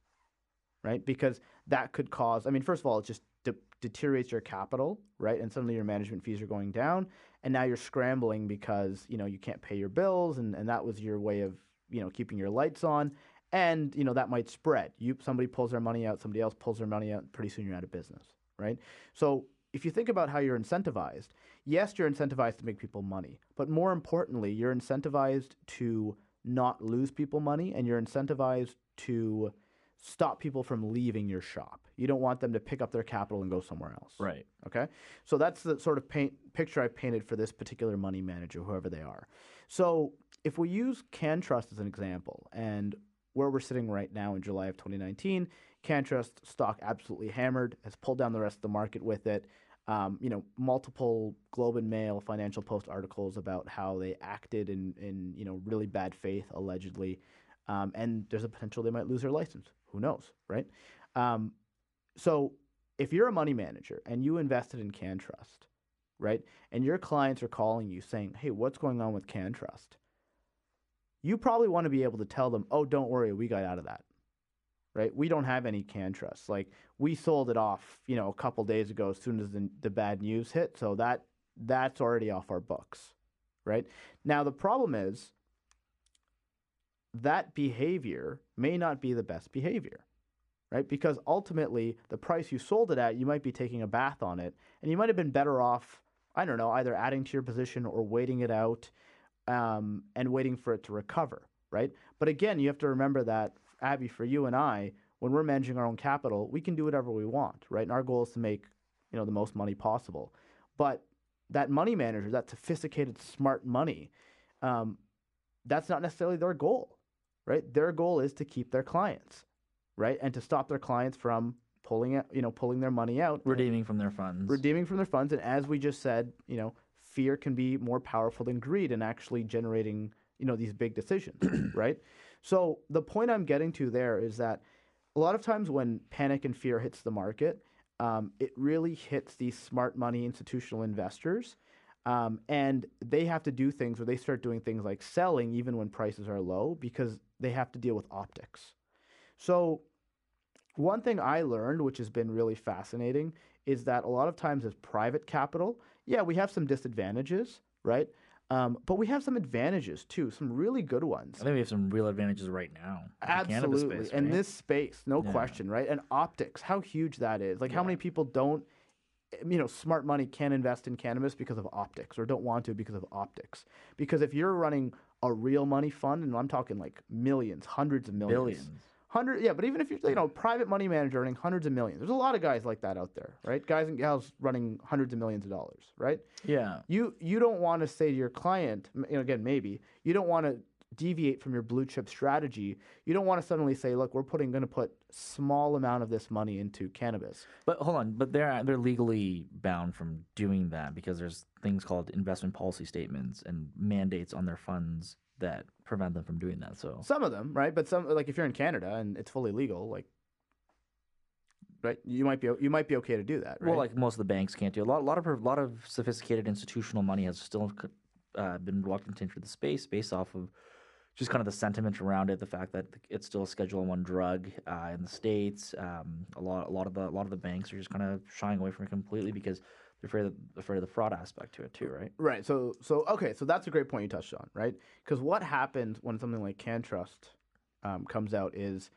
right? Because that could cause, I mean, first of all, it just de- deteriorates your capital, right? And suddenly your management fees are going down. And now you're scrambling because, you know, you can't pay your bills. And, and that was your way of, you know, keeping your lights on. And, you know, that might spread. You Somebody pulls their money out, somebody else pulls their money out, pretty soon you're out of business, right? So if you think about how you're incentivized, yes, you're incentivized to make people money, but more importantly, you're incentivized to not lose people money and you're incentivized to stop people from leaving your shop. You don't want them to pick up their capital and go somewhere else. Right. Okay. So that's the sort of paint, picture I painted for this particular money manager, whoever they are. So if we use CannTrust as an example, and where we're sitting right now in July of 2019, CannTrust stock absolutely hammered, has pulled down the rest of the market with it. Um, you know, multiple Globe and Mail, Financial Post articles about how they acted in, in you know really bad faith, allegedly, um, and there's a potential they might lose their license. Who knows, right? Um, so if you're a money manager and you invested in CannTrust, right, and your clients are calling you saying, "Hey, what's going on with CannTrust?" You probably want to be able to tell them, "Oh, don't worry, we got out of that." Right? We don't have any CannTrust. Like we sold it off, you know, a couple days ago as soon as the, the bad news hit, so that that's already off our books. Right? Now the problem is that behavior may not be the best behavior right? Because ultimately, the price you sold it at, you might be taking a bath on it, and you might have been better off, I don't know, either adding to your position or waiting it out um, and waiting for it to recover, right? But again, you have to remember that, Abby, for you and I, when we're managing our own capital, we can do whatever we want, right? And our goal is to make, you know, the most money possible. But that money manager, that sophisticated, smart money, um, that's not necessarily their goal, right? Their goal is to keep their clients, right, and to stop their clients from pulling it, you know, pulling their money out, Redeeming from their funds. redeeming from their funds. And as we just said, you know, fear can be more powerful than greed in actually generating, you know, these big decisions, right? So the point I'm getting to there is that a lot of times when panic and fear hits the market, um, it really hits these smart money institutional investors. Um, and they have to do things where they start doing things like selling even when prices are low because they have to deal with optics. So, one thing I learned, which has been really fascinating, is that a lot of times as private capital, yeah, we have some disadvantages, right? Um, but we have some advantages too, some really good ones. I think we have some real advantages right now. Absolutely. space, In right? this space, no Yeah. question, right? And optics, how huge that is. Like how many people don't you know, smart money can invest in cannabis because of optics or don't want to because of optics. Because if you're running a real money fund, and I'm talking like millions, hundreds of millions. billions. Hundred, yeah, but even if you're, you know, private money manager earning hundreds of millions, there's a lot of guys like that out there, right? Guys and gals running hundreds of millions of dollars, right? Yeah. You you don't want to say to your client, you know, again, maybe you don't want to deviate from your blue chip strategy. You don't want to suddenly say, look, we're putting going to put small amount of this money into cannabis. But hold on, but they're they're legally bound from doing that because there's things called investment policy statements and mandates on their funds that prevent them from doing that. So Some of them, right? But some, like if you're in Canada and it's fully legal, like, right, you might be you might be okay to do that, right? well, like most of the banks can't do a lot. A lot of a lot of sophisticated institutional money has still uh, been reluctant to enter the space based off of just kind of the sentiment around it, the fact that it's still a Schedule One drug uh, in the states. Um, a lot, a lot of the, a lot of the banks are just kind of shying away from it completely because they're afraid of, afraid of the fraud aspect to it too, right? Right. So so okay. So that's a great point you touched on, right? Because what happens when something like CannTrust um, comes out is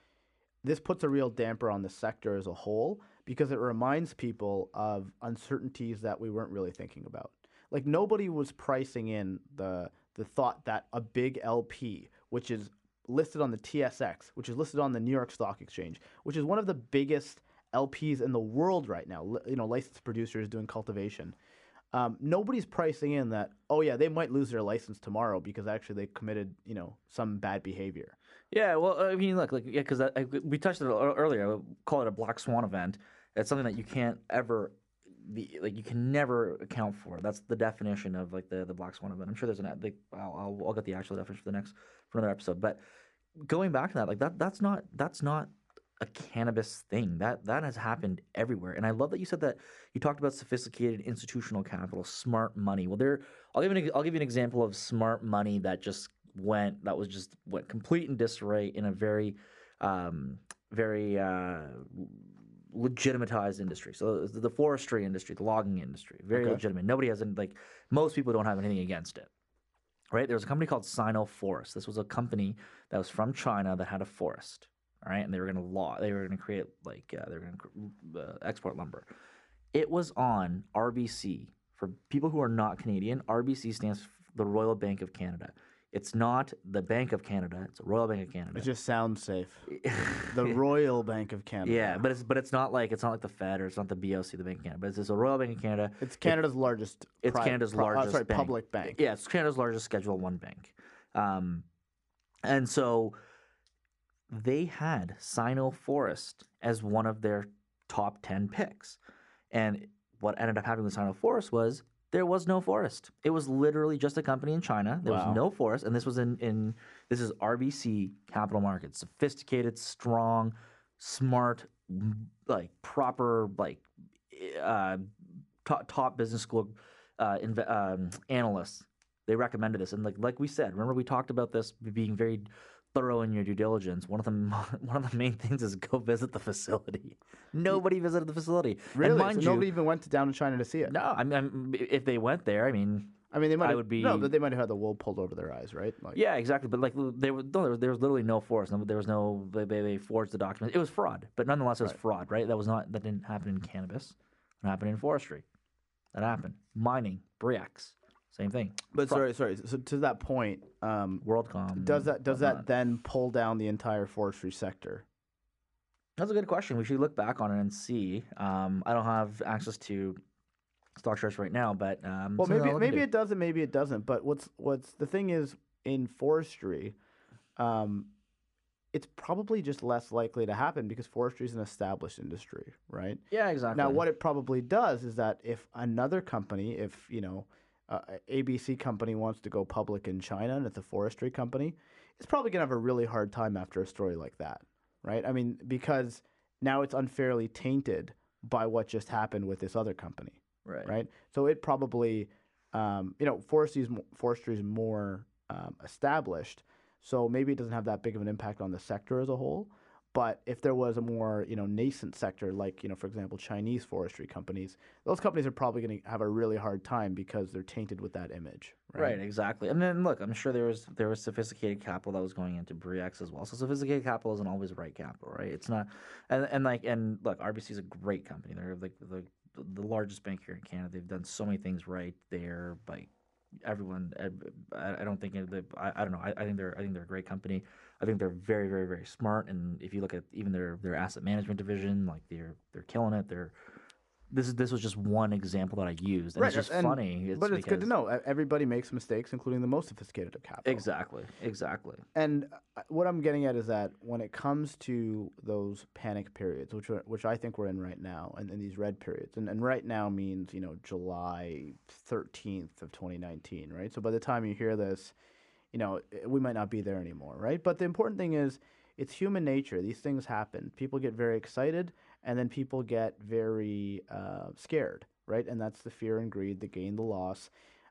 this puts a real damper on the sector as a whole because it reminds people of uncertainties that we weren't really thinking about. Like nobody was pricing in the the thought that a big LP, which is listed on the TSX, which is listed on the New York Stock Exchange, which is one of the biggest LPs in the world right now, you know, licensed producers doing cultivation. Um, nobody's pricing in that. Oh yeah, they might lose their license tomorrow because actually they committed, you know, some bad behavior. Yeah, well, I mean, look, like, yeah, because we touched on it earlier. Call it a black swan event. It's something that you can't ever, be, like, you can never account for. That's the definition of like the, the black swan event. I'm sure there's an, like, I'll, I'll, I'll get the actual definition for the next for another episode. But going back to that, like that, that's not that's not a cannabis thing. That that has happened everywhere. And I love that you said that you talked about sophisticated institutional capital, smart money. Well, there, I'll give an, I'll give you an example of smart money that just went that was just went complete in disarray in a very um, very uh, legitimatized industry. So the forestry industry, the logging industry, very Okay. legitimate. Nobody has any, like most people don't have anything against it. Right? There was a company called Sino Forest. This was a company that was from China that had a forest. All right, and they were going to law. They were going to create like uh, they were going to uh, export lumber. It was on RBC. For people who are not Canadian, RBC stands for the Royal Bank of Canada. It's not the Bank of Canada. It's the Royal Bank of Canada. It just sounds safe. The Royal Bank of Canada. yeah, but it's but it's not like it's not like the Fed or it's not the BOC, the Bank of Canada. But it's just a Royal Bank of Canada. it's Canada's largest. It's Canada's pro- uh, largest sorry, bank. public bank. Yeah, it's Canada's largest Schedule One bank, um, and so they had Sino Forest as one of their top ten picks, and what ended up happening with Sino Forest was there was no forest. It was literally just a company in China. There Wow. was no forest, and this was in in this is RBC Capital Markets, sophisticated, strong, smart, like proper like uh, top, top business school uh, inve- um, analysts. They recommended this, and like like we said, remember we talked about this being very thorough in your due diligence. One of the one of the main things is go visit the facility. Nobody visited the facility. Really? So you, nobody even went to, down to China to see it. no, I mean, if they went there, I mean, I mean, they might I would no, but they might have had the wool pulled over their eyes, right? Like, Yeah, exactly. But like there was no, there was, there was literally no force. No, there was no they, they, forged the document. It was fraud, but nonetheless, it was Right. fraud, right? That was not that didn't happen in cannabis. It happened in forestry. That happened. Mining, Bre-X, same thing. But sorry, sorry. So to that point, um, WorldCom. does that does that whatnot. then pull down the entire forestry sector? That's a good question. We should look back on it and see. Um, I don't have access to stock charts right now, but um, Well, maybe maybe it doesn't, maybe it doesn't. But what's what's the thing is in forestry, um, it's probably just less likely to happen because forestry is an established industry, right? Yeah, exactly. Now, what it probably does is that if another company, if you know, uh, ABC company wants to go public in China and it's a forestry company, it's probably gonna have a really hard time after a story like that, right? I mean, because now it's unfairly tainted by what just happened with this other company right. right? So it probably, um, you know, forestry is forestry is more um, established, so maybe it doesn't have that big of an impact on the sector as a whole. But if there was a more, you know, nascent sector, like you know, for example, Chinese forestry companies, those companies are probably going to have a really hard time because they're tainted with that image, right? Right, exactly. And then look, I'm sure there was there was sophisticated capital that was going into Bre-X as well. So sophisticated capital isn't always right capital, right? It's not, and, and like and look, RBC is a great company. They're like the the largest bank here in Canada. They've done so many things right. They're like everyone. Uh, I, I don't think I, I don't know. I, I think they're I think they're a great company. I think they're very very very smart. And if you look at even their their asset management division, like they're they're killing it. They're this is this was just one example that I used, and Right, it's just and- funny. It's but it's good to know. Everybody makes mistakes, including the most sophisticated of capital. Exactly. Exactly. And uh, what I'm getting at is that when it comes to those panic periods, which are, which I think we're in right now, and, and these red periods, and, and right now means you know July 13th of 2019, right? So by the time you hear this, you know we might not be there anymore, right? But the important thing is it's human nature. These things happen. People get very excited, and then people get very uh, scared, right? And that's the fear and greed, the gain, the loss,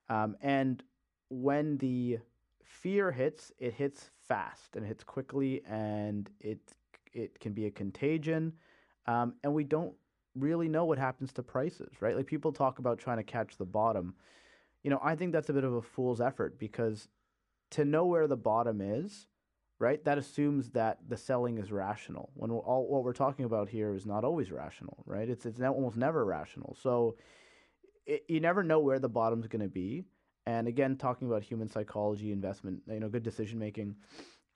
um, and when the fear hits, it hits fast and it hits quickly, and it it can be a contagion, um, and we don't really know what happens to prices, right? Like people talk about trying to catch the bottom. You know, I think that's a bit of a fool's effort because to know where the bottom is, right? That assumes that the selling is rational. When all what we're talking about here is not always rational, right? It's it's almost never rational. So it, you never know where the bottom's going to be. And again, talking about human psychology, investment, you know, good decision making.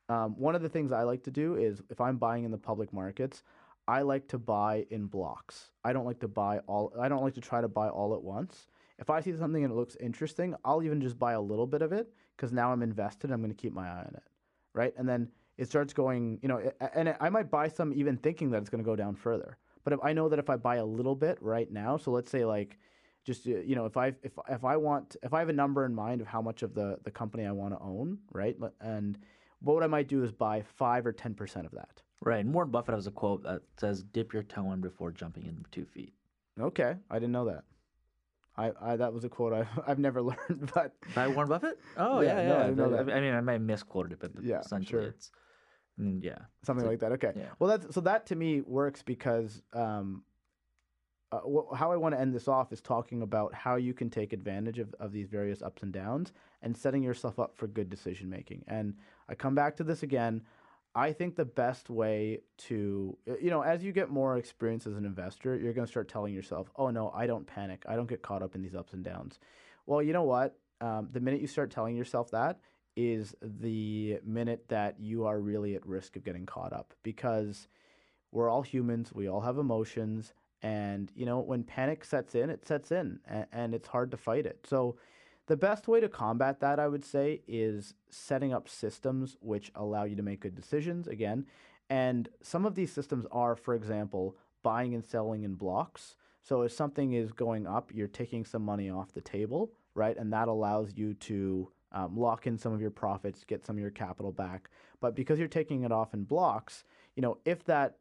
Um, one of the things I like to do is if I'm buying in the public markets, I like to buy in blocks. I don't like to buy all. I don't like to try to buy all at once. If I see something and it looks interesting, I'll even just buy a little bit of it because now I'm invested. I'm going to keep my eye on it, right? And then it starts going, you know, and I might buy some even thinking that it's going to go down further. But if I know that if I buy a little bit right now, so let's say like just uh, you know if I if if I want if I have a number in mind of how much of the the company I want to own, right? And what I might do is buy five or ten percent of that. Right. And Warren Buffett has a quote that says, "Dip your toe in before jumping in two feet." Okay, I didn't know that. I, I that was a quote I I've never learned, but By Warren Buffett? Oh Yeah, yeah, no, I yeah. didn't I-. I mean, I might have misquoted it, but Yeah, essentially sure. it's mm, yeah. something So- like that. Okay. yeah. Well, that's so that to me works because um, uh, wh- how I want to end this off is talking about how you can take advantage of, of these various ups and downs and setting yourself up for good decision making. And I come back to this again. I think the best way to, you know, as you get more experience as an investor, you're going to start telling yourself, oh, no, I don't panic. I don't get caught up in these ups and downs. Well, you know what? Um, the minute you start telling yourself that is the minute that you are really at risk of getting caught up because we're all humans, we all have emotions. And, you know, when panic sets in, it sets in and, and it's hard to fight it. So, the best way to combat that, I would say, is setting up systems which allow you to make good decisions again. And some of these systems are, for example, buying and selling in blocks. So if something is going up, you're taking some money off the table, right? And that allows you to um, lock in some of your profits, get some of your capital back. But because you're taking it off in blocks, you know, if that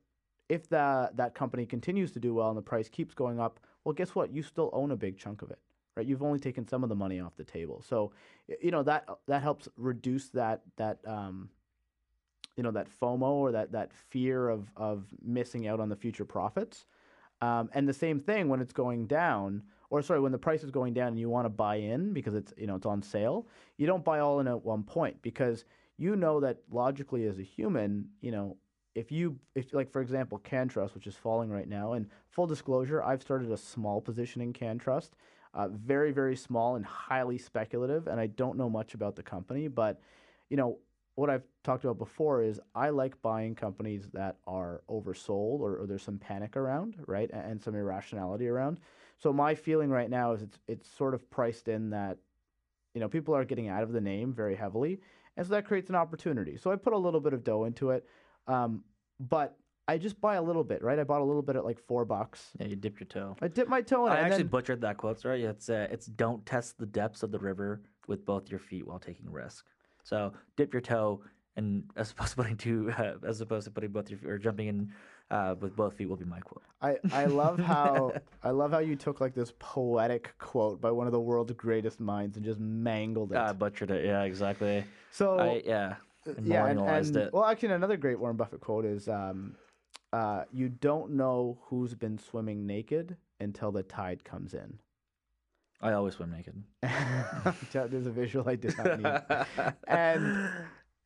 if that that company continues to do well and the price keeps going up, well, guess what? You still own a big chunk of it right? You've only taken some of the money off the table, so you know that that helps reduce that that um, you know that FOMO or that that fear of of missing out on the future profits. Um, and the same thing when it's going down or sorry, when the price is going down and you want to buy in because it's you know it's on sale, you don't buy all in at one point because you know that logically as a human, you know, if you if like for example CannTrust, which is falling right now, and full disclosure, I've started a small position in CannTrust, uh, very very small and highly speculative, and I don't know much about the company, but you know what I've talked about before is I like buying companies that are oversold or, or there's some panic around, right, and, and some irrationality around. So my feeling right now is it's it's sort of priced in that, you know, people are getting out of the name very heavily, and so that creates an opportunity. So I put a little bit of dough into it, um, but I just buy a little bit, right? I bought a little bit at like four bucks. Yeah, you dip your toe. I dip my toe in. I actually then- butchered that quote. Sorry, it's uh, it's don't test the depths of the river with both your feet while taking risk. So dip your toe, and as opposed to putting two, uh, as opposed to putting both your feet or jumping in uh, with both feet will be my quote. I, I love how I love how you took like this poetic quote by one of the world's greatest minds and just mangled it. I butchered it. Yeah, exactly. so I yeah. and yeah, and, and- it. well, actually, another great Warren Buffett quote is, um, uh, "You don't know who's been swimming naked until the tide comes in." I always swim naked. There's a visual I did not need. and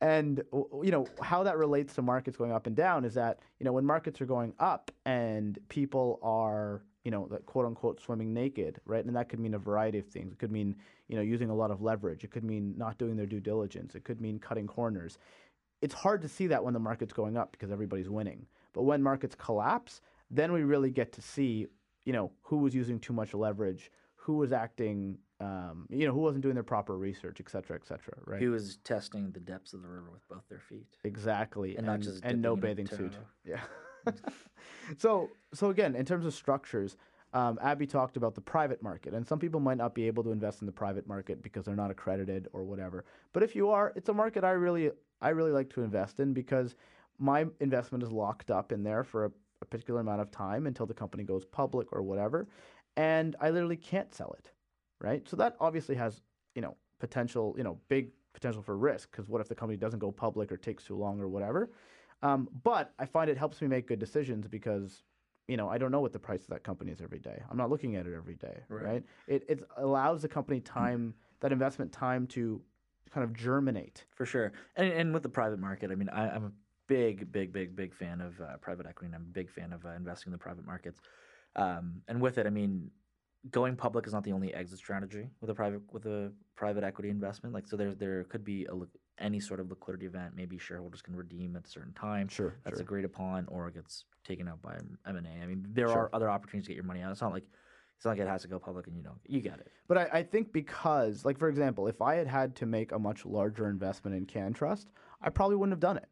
and you know how that relates to markets going up and down is that you know when markets are going up and people are you know quote unquote swimming naked right and that could mean a variety of things it could mean you know using a lot of leverage it could mean not doing their due diligence it could mean cutting corners it's hard to see that when the market's going up because everybody's winning but when markets collapse then we really get to see you know who was using too much leverage who was acting um, you know who wasn't doing their proper research et cetera et cetera right He was testing the depths of the river with both their feet. Exactly, And not just and no dipping in a bathing suit. Yeah. so so again, in terms of structures, um, Abby talked about the private market, and some people might not be able to invest in the private market because they're not accredited or whatever. But if you are, it's a market I really I really like to invest in because my investment is locked up in there for a, a particular amount of time until the company goes public or whatever, and I literally can't sell it, right? So that obviously has you know potential, you know, big potential for risk because what if the company doesn't go public or takes too long or whatever? Um, but I find it helps me make good decisions because you know I don't know what the price of that company is every day. I'm not looking at it every day, Right. right? It it allows the company time that investment time to kind of germinate. For sure. And, and with the private market, I mean, I, I'm a big, big, big, big fan of uh, private equity, and I'm a big fan of uh, investing in the private markets. Um, and with it, I mean, going public is not the only exit strategy with a private with a private equity investment. Like, so there there could be a, any sort of liquidity event. Maybe shareholders can redeem at a certain time. Sure, That's sure. agreed upon, or it gets taken out by M and A. I mean, there Sure. are other opportunities to get your money out. It's not like it's not like it has to go public, and you don't. You get it. But I, I think because, like for example, if I had had to make a much larger investment in CannTrust, I probably wouldn't have done it.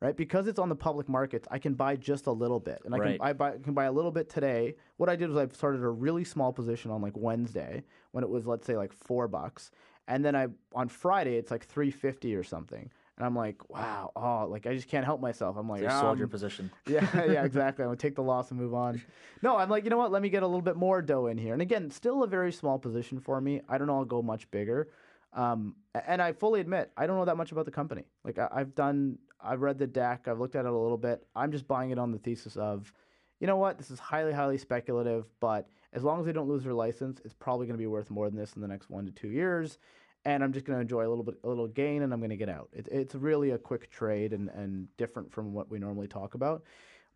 Right, because it's on the public markets, I can buy just a little bit, and I Right. can I buy can buy a little bit today. What I did was I started a really small position on like Wednesday when it was let's say like four bucks, and then I on Friday it's like three fifty or something, and I'm like, wow, oh, like I just can't help myself. I'm like, So you sold your um, position. yeah, yeah, exactly. I'm gonna take the loss and move on. No, I'm like, you know what? Let me get a little bit more dough in here. And again, still a very small position for me. I don't know. I'll go much bigger. Um, and I fully admit I don't know that much about the company. Like I, I've done, I've read the deck, I've looked at it a little bit. I'm just buying it on the thesis of, you know what? This is highly, highly speculative. But as long as they don't lose their license, it's probably gonna be worth more than this in the next one to two years. And I'm just gonna enjoy a little bit, a little gain, and I'm gonna get out. It, it's really a quick trade and and different from what we normally talk about.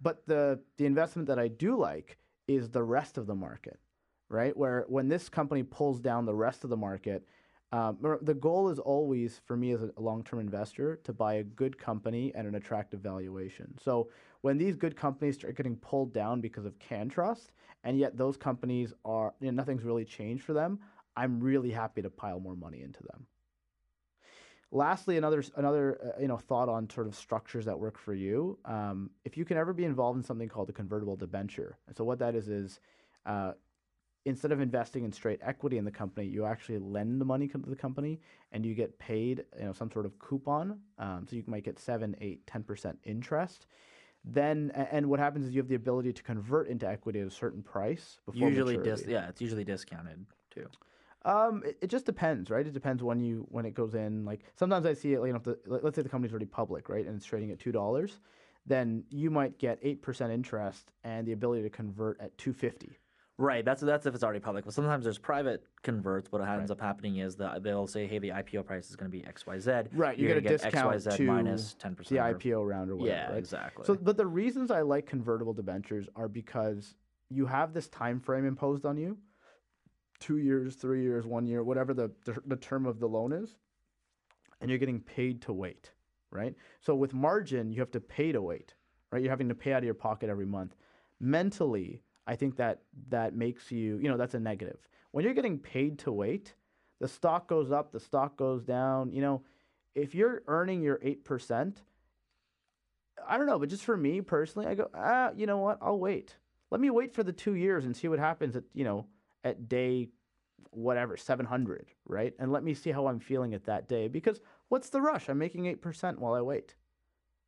But the the investment that I do like is the rest of the market, right? Where when this company pulls down the rest of the market, um, the goal is always for me as a long term investor to buy a good company at an attractive valuation. So when these good companies start getting pulled down because of CannTrust, and yet those companies are you know, nothing's really changed for them, I'm really happy to pile more money into them. Lastly, another another uh, you know thought on sort of structures that work for you. Um, if you can ever be involved in something called a convertible debenture, and so what that is is uh, instead of investing in straight equity in the company, you actually lend the money to the company, and you get paid you know some sort of coupon. Um, so you might get seven, eight, ten percent interest. Then and what happens is you have the ability to convert into equity at a certain price before Usually, dis- yeah, it's usually discounted too. Um, it, it just depends, right? It depends when you when it goes in. Like sometimes I see it, you know, if the, let's say the company's already public, right, and it's trading at two dollars, then you might get eight percent interest and the ability to convert at two fifty. Right. That's that's if it's already public. But sometimes there's private converts. What ends up happening is that they'll say, "Hey, the IPO price is going to be X, Y, Z. Right, you You're get a gonna discount X, Y, Z to minus ten the percent. IPO round or whatever. Yeah, right? exactly. So, but the reasons I like convertible debentures are because you have this time frame imposed on you, two years, three years, one year, whatever the, the term of the loan is, and you're getting paid to wait, right? So with margin, you have to pay to wait, right? You're having to pay out of your pocket every month. Mentally, I think that that makes you, you know, that's a negative. When you're getting paid to wait, the stock goes up, the stock goes down. You know, if you're earning your eight percent, I don't know, but just for me personally, I go, ah, you know what? I'll wait. Let me wait for the two years and see what happens at you know at day whatever 700 right and let me see how i'm feeling at that day because what's the rush i'm making 8% while i wait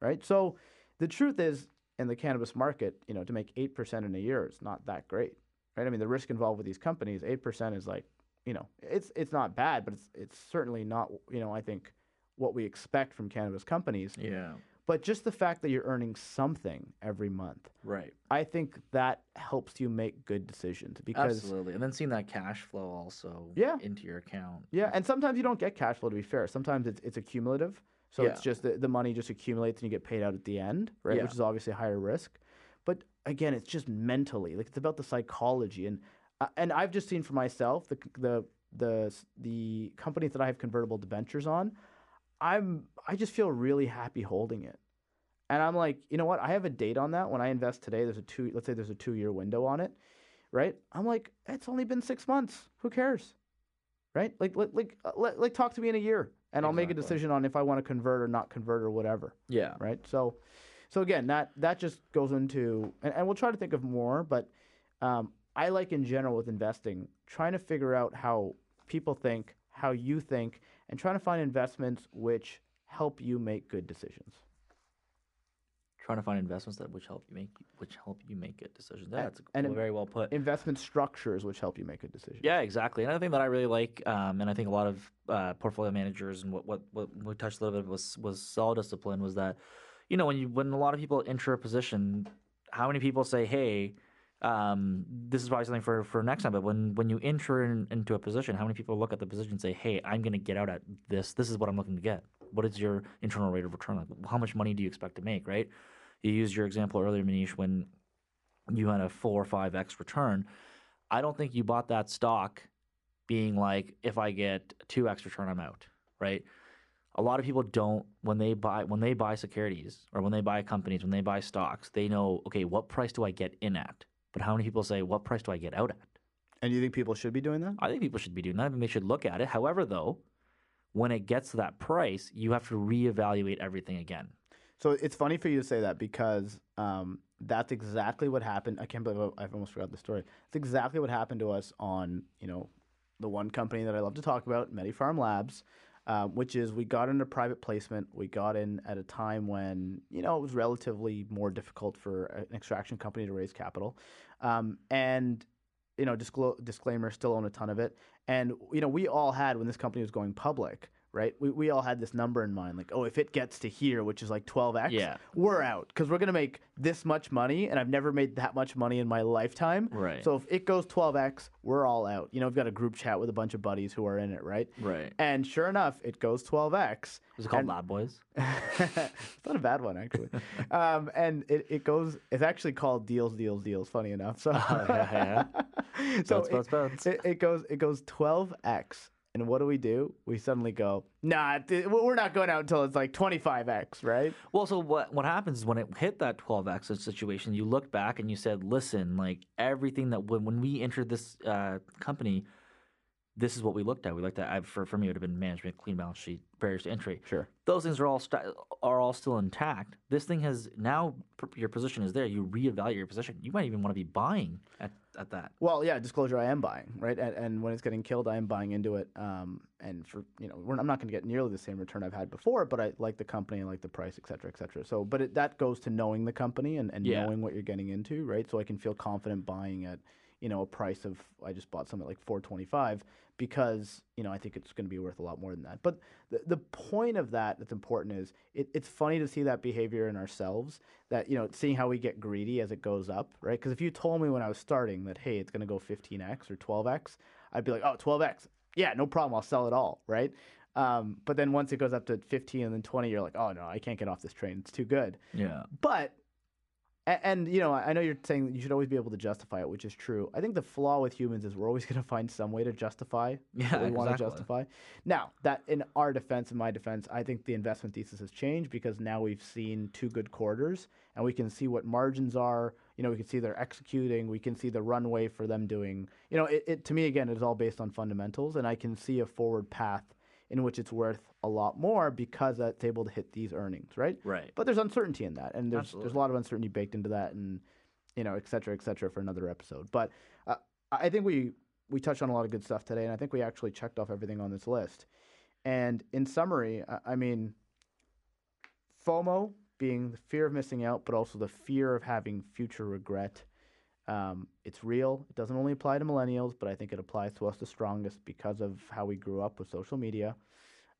right so the truth is in the cannabis market you know to make 8% in a year is not that great right i mean the risk involved with these companies 8% is like you know it's it's not bad but it's it's certainly not you know i think what we expect from cannabis companies yeah. but just the fact that you're earning something every month Right. I think that helps you make good decisions because Absolutely. And then seeing that cash flow also Yeah. into your account. yeah, and sometimes you don't get cash flow to be fair. Sometimes it's it's accumulative. So it's just the, the money just accumulates and you get paid out at the end, right? Yeah. Which is obviously higher risk. But again, it's just mentally. Like it's about the psychology and uh, and I've just seen for myself the the the the companies that I have convertible debentures on, I'm I just feel really happy holding it. And I'm like, you know what? I have a date on that. When I invest today, there's a two. Let's say there's a two year window on it, right? I'm like, it's only been six months. Who cares, right? Like, like, like, uh, like, like talk to me in a year, and I'll make a decision on if I want to convert or not convert or whatever, Yeah. right? So, so again, that that just goes into, and, and we'll try to think of more, but um, I like in general with investing, trying to figure out how people think, how you think, and trying to find investments which help you make good decisions. Trying to find investments that which help you make which help you make good decisions. And- that's and very well put. Investment structures which help you make good decisions. Yeah, exactly. Another thing that I really like, um, and I think a lot of uh, portfolio managers and what, what what we touched a little bit was was solid discipline was that, you know, when you when a lot of people enter a position, how many people say, hey, um, this is probably something for for next time. But when when you enter in, into a position, how many people look at the position and say, hey, I'm going to get out at this. This is what I'm looking to get. What is your internal rate of return? Like, how much money do you expect to make? Right. You used your example earlier, Manish, when you had a four or five x return. I don't think you bought that stock being like, if I get two x return, I'm out, right? A lot of people don't when they buy when they buy securities or when they buy companies when they buy stocks, they know okay, what price do I get in at? But how many people say what price do I get out at? And you think people should be doing that? I think people should be doing that. I think they should look at it. However, though, when it gets to that price, you have to reevaluate everything again. So it's funny for you to say that because um, that's exactly what happened. I can't believe I- I've almost forgot the story. It's exactly what happened to us on you know the one company that I love to talk about, MediPharm Labs, uh, which is we got into private placement. We got in at a time when you know it was relatively more difficult for an extraction company to raise capital, um, and you know disclo- disclaimer, still own a ton of it. And you know we all had when this company was going public. Right, we, we all had this number in mind, like, oh, if it gets to here, which is like 12x, Yeah. we're out because we're gonna make this much money, and I've never made that much money in my lifetime. Right. So if it goes 12x, we're all out. You know, I've got a group chat with a bunch of buddies who are in it, right? Right. And sure enough, it goes 12x. Is it called and- Lab Boys? it's not a bad one actually. um, and it, it goes. It's actually called deals, deals, deals. Funny enough. So Oh, yeah, so Boats, boats, boats. It, it goes. It goes 12x. And what do we do? We suddenly go, nah, we're not going out until it's like 25x, right? Well, so what what happens is when it hit that 12x situation, you looked back and you said, "Listen, like everything that when when we entered this uh, company, this is what we looked at. We looked at I, for for me it would have been management, clean balance sheet, barriers to entry. Sure. Those things are all st- are all still intact. This thing has now p- your position is there. You reevaluate your position. You might even want to be buying at, at that. Well, yeah, disclosure, I am buying, right? And, and when it's getting killed, I am buying into it. Um, and for, you know, we're, I'm not going to get nearly the same return I've had before, but I like the company, I like the price, et cetera, et cetera. So, but it, that goes to knowing the company and, and Yeah. knowing what you're getting into, right? So I can feel confident buying at, you know a price of I just bought some at like 425 because you know I think it's going to be worth a lot more than that. But the the point of that that's important is it, it's funny to see that behavior in ourselves. That you know seeing how we get greedy as it goes up, right? Because if you told me when I was starting that hey it's going to go 15x or 12x, I'd be like oh 12x, yeah no problem I'll sell it all, right? Um, but then once it goes up to 15 and then 20, you're like, oh no, I can't get off this train. It's too good. Yeah. But and, and, you know, I know you're saying you should always be able to justify it, which is true. I think the flaw with humans is we're always going to find some way to justify Yeah, what we want to justify. Now, that in our defense, in my defense, I think the investment thesis has changed because now we've seen two good quarters and we can see what margins are. You know, we can see they're executing. We can see the runway for them doing. You know, it, it to me again, it is all based on fundamentals, and I can see a forward path in which it's worth a lot more because it's able to hit these earnings, right? Right. But there's uncertainty in that, and there's there's a lot of uncertainty baked into that, and you know, et cetera, et cetera, for another episode. But uh, I think we we touched on a lot of good stuff today, and I think we actually checked off everything on this list. And in summary, I, I mean, FOMO being the fear of missing out, but also the fear of having future regret. Um, it's real. It doesn't only apply to millennials, but I think it applies to us the strongest because of how we grew up with social media.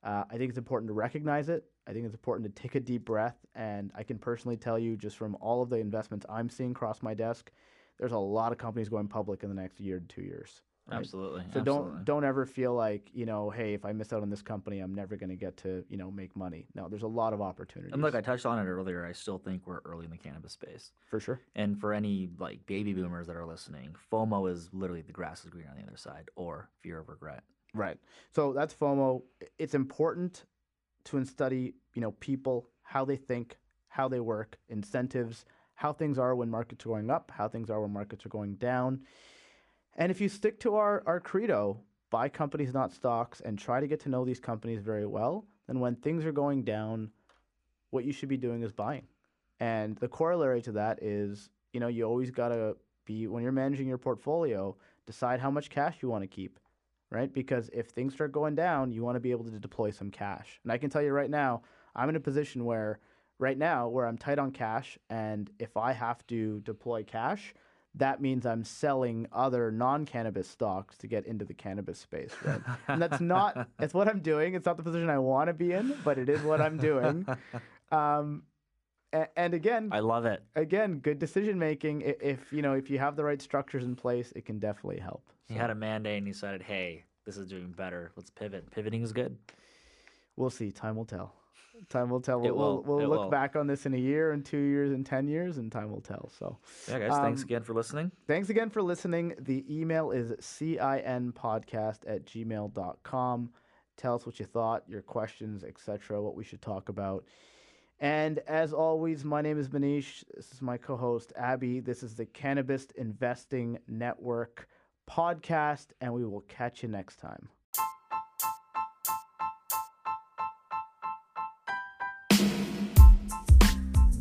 Uh, I think it's important to recognize it. I think it's important to take a deep breath. And I can personally tell you, just from all of the investments I'm seeing cross my desk, there's a lot of companies going public in the next year to two years. Right? Absolutely. So absolutely. don't don't ever feel like you know, hey, if I miss out on this company, I'm never going to get to you know make money. No, there's a lot of opportunities. And look, I touched on it earlier. I still think we're early in the cannabis space. for sure. And for any like baby boomers that are listening, FOMO is literally the grass is green on the other side, or fear of regret. Right. So that's FOMO. It's important to study, you know, people, how they think, how they work, incentives, how things are when markets are going up, how things are when markets are going down. And if you stick to our, our credo, buy companies, not stocks, and try to get to know these companies very well, then when things are going down, what you should be doing is buying. And the corollary to that is, you know, you always got to be, when you're managing your portfolio, decide how much cash you want to keep right? Because if things start going down, you want to be able to deploy some cash. And I can tell you right now, I'm in a position where right now where I'm tight on cash and if I have to deploy cash, that means I'm selling other non-cannabis stocks to get into the cannabis space, right? and that's not it's what I'm doing. It's not the position I want to be in, but it is what I'm doing. Um, a- and again, I love it. again, good decision making. If you know, if you have the right structures in place, it can definitely help. He had a mandate and he decided, hey, this is doing better. Let's pivot. Pivoting is good. We'll see. Time will tell. Time will tell. We'll, we'll, we'll It look will. back on this in a year, and two years, and 10 years, and time will tell. So Yeah, guys, thanks Um, again for listening. thanks again for listening. The email is cinpodcast at gmail.com. Tell us what you thought, your questions, etc., what we should talk about. And as always, my name is Manish. This is my co host, Abby. This is the Cannabis Investing Network podcast, and we will catch you next time.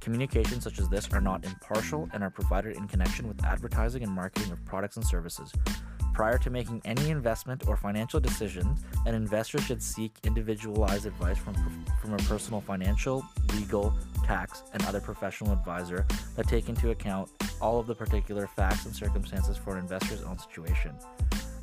Communications such as this are not impartial and are provided in connection with advertising and marketing of products and services. Prior to making any investment or financial decisions, an investor should seek individualized advice from, from a personal financial, legal, tax, and other professional advisor that take into account all of the particular facts and circumstances for an investor's own situation.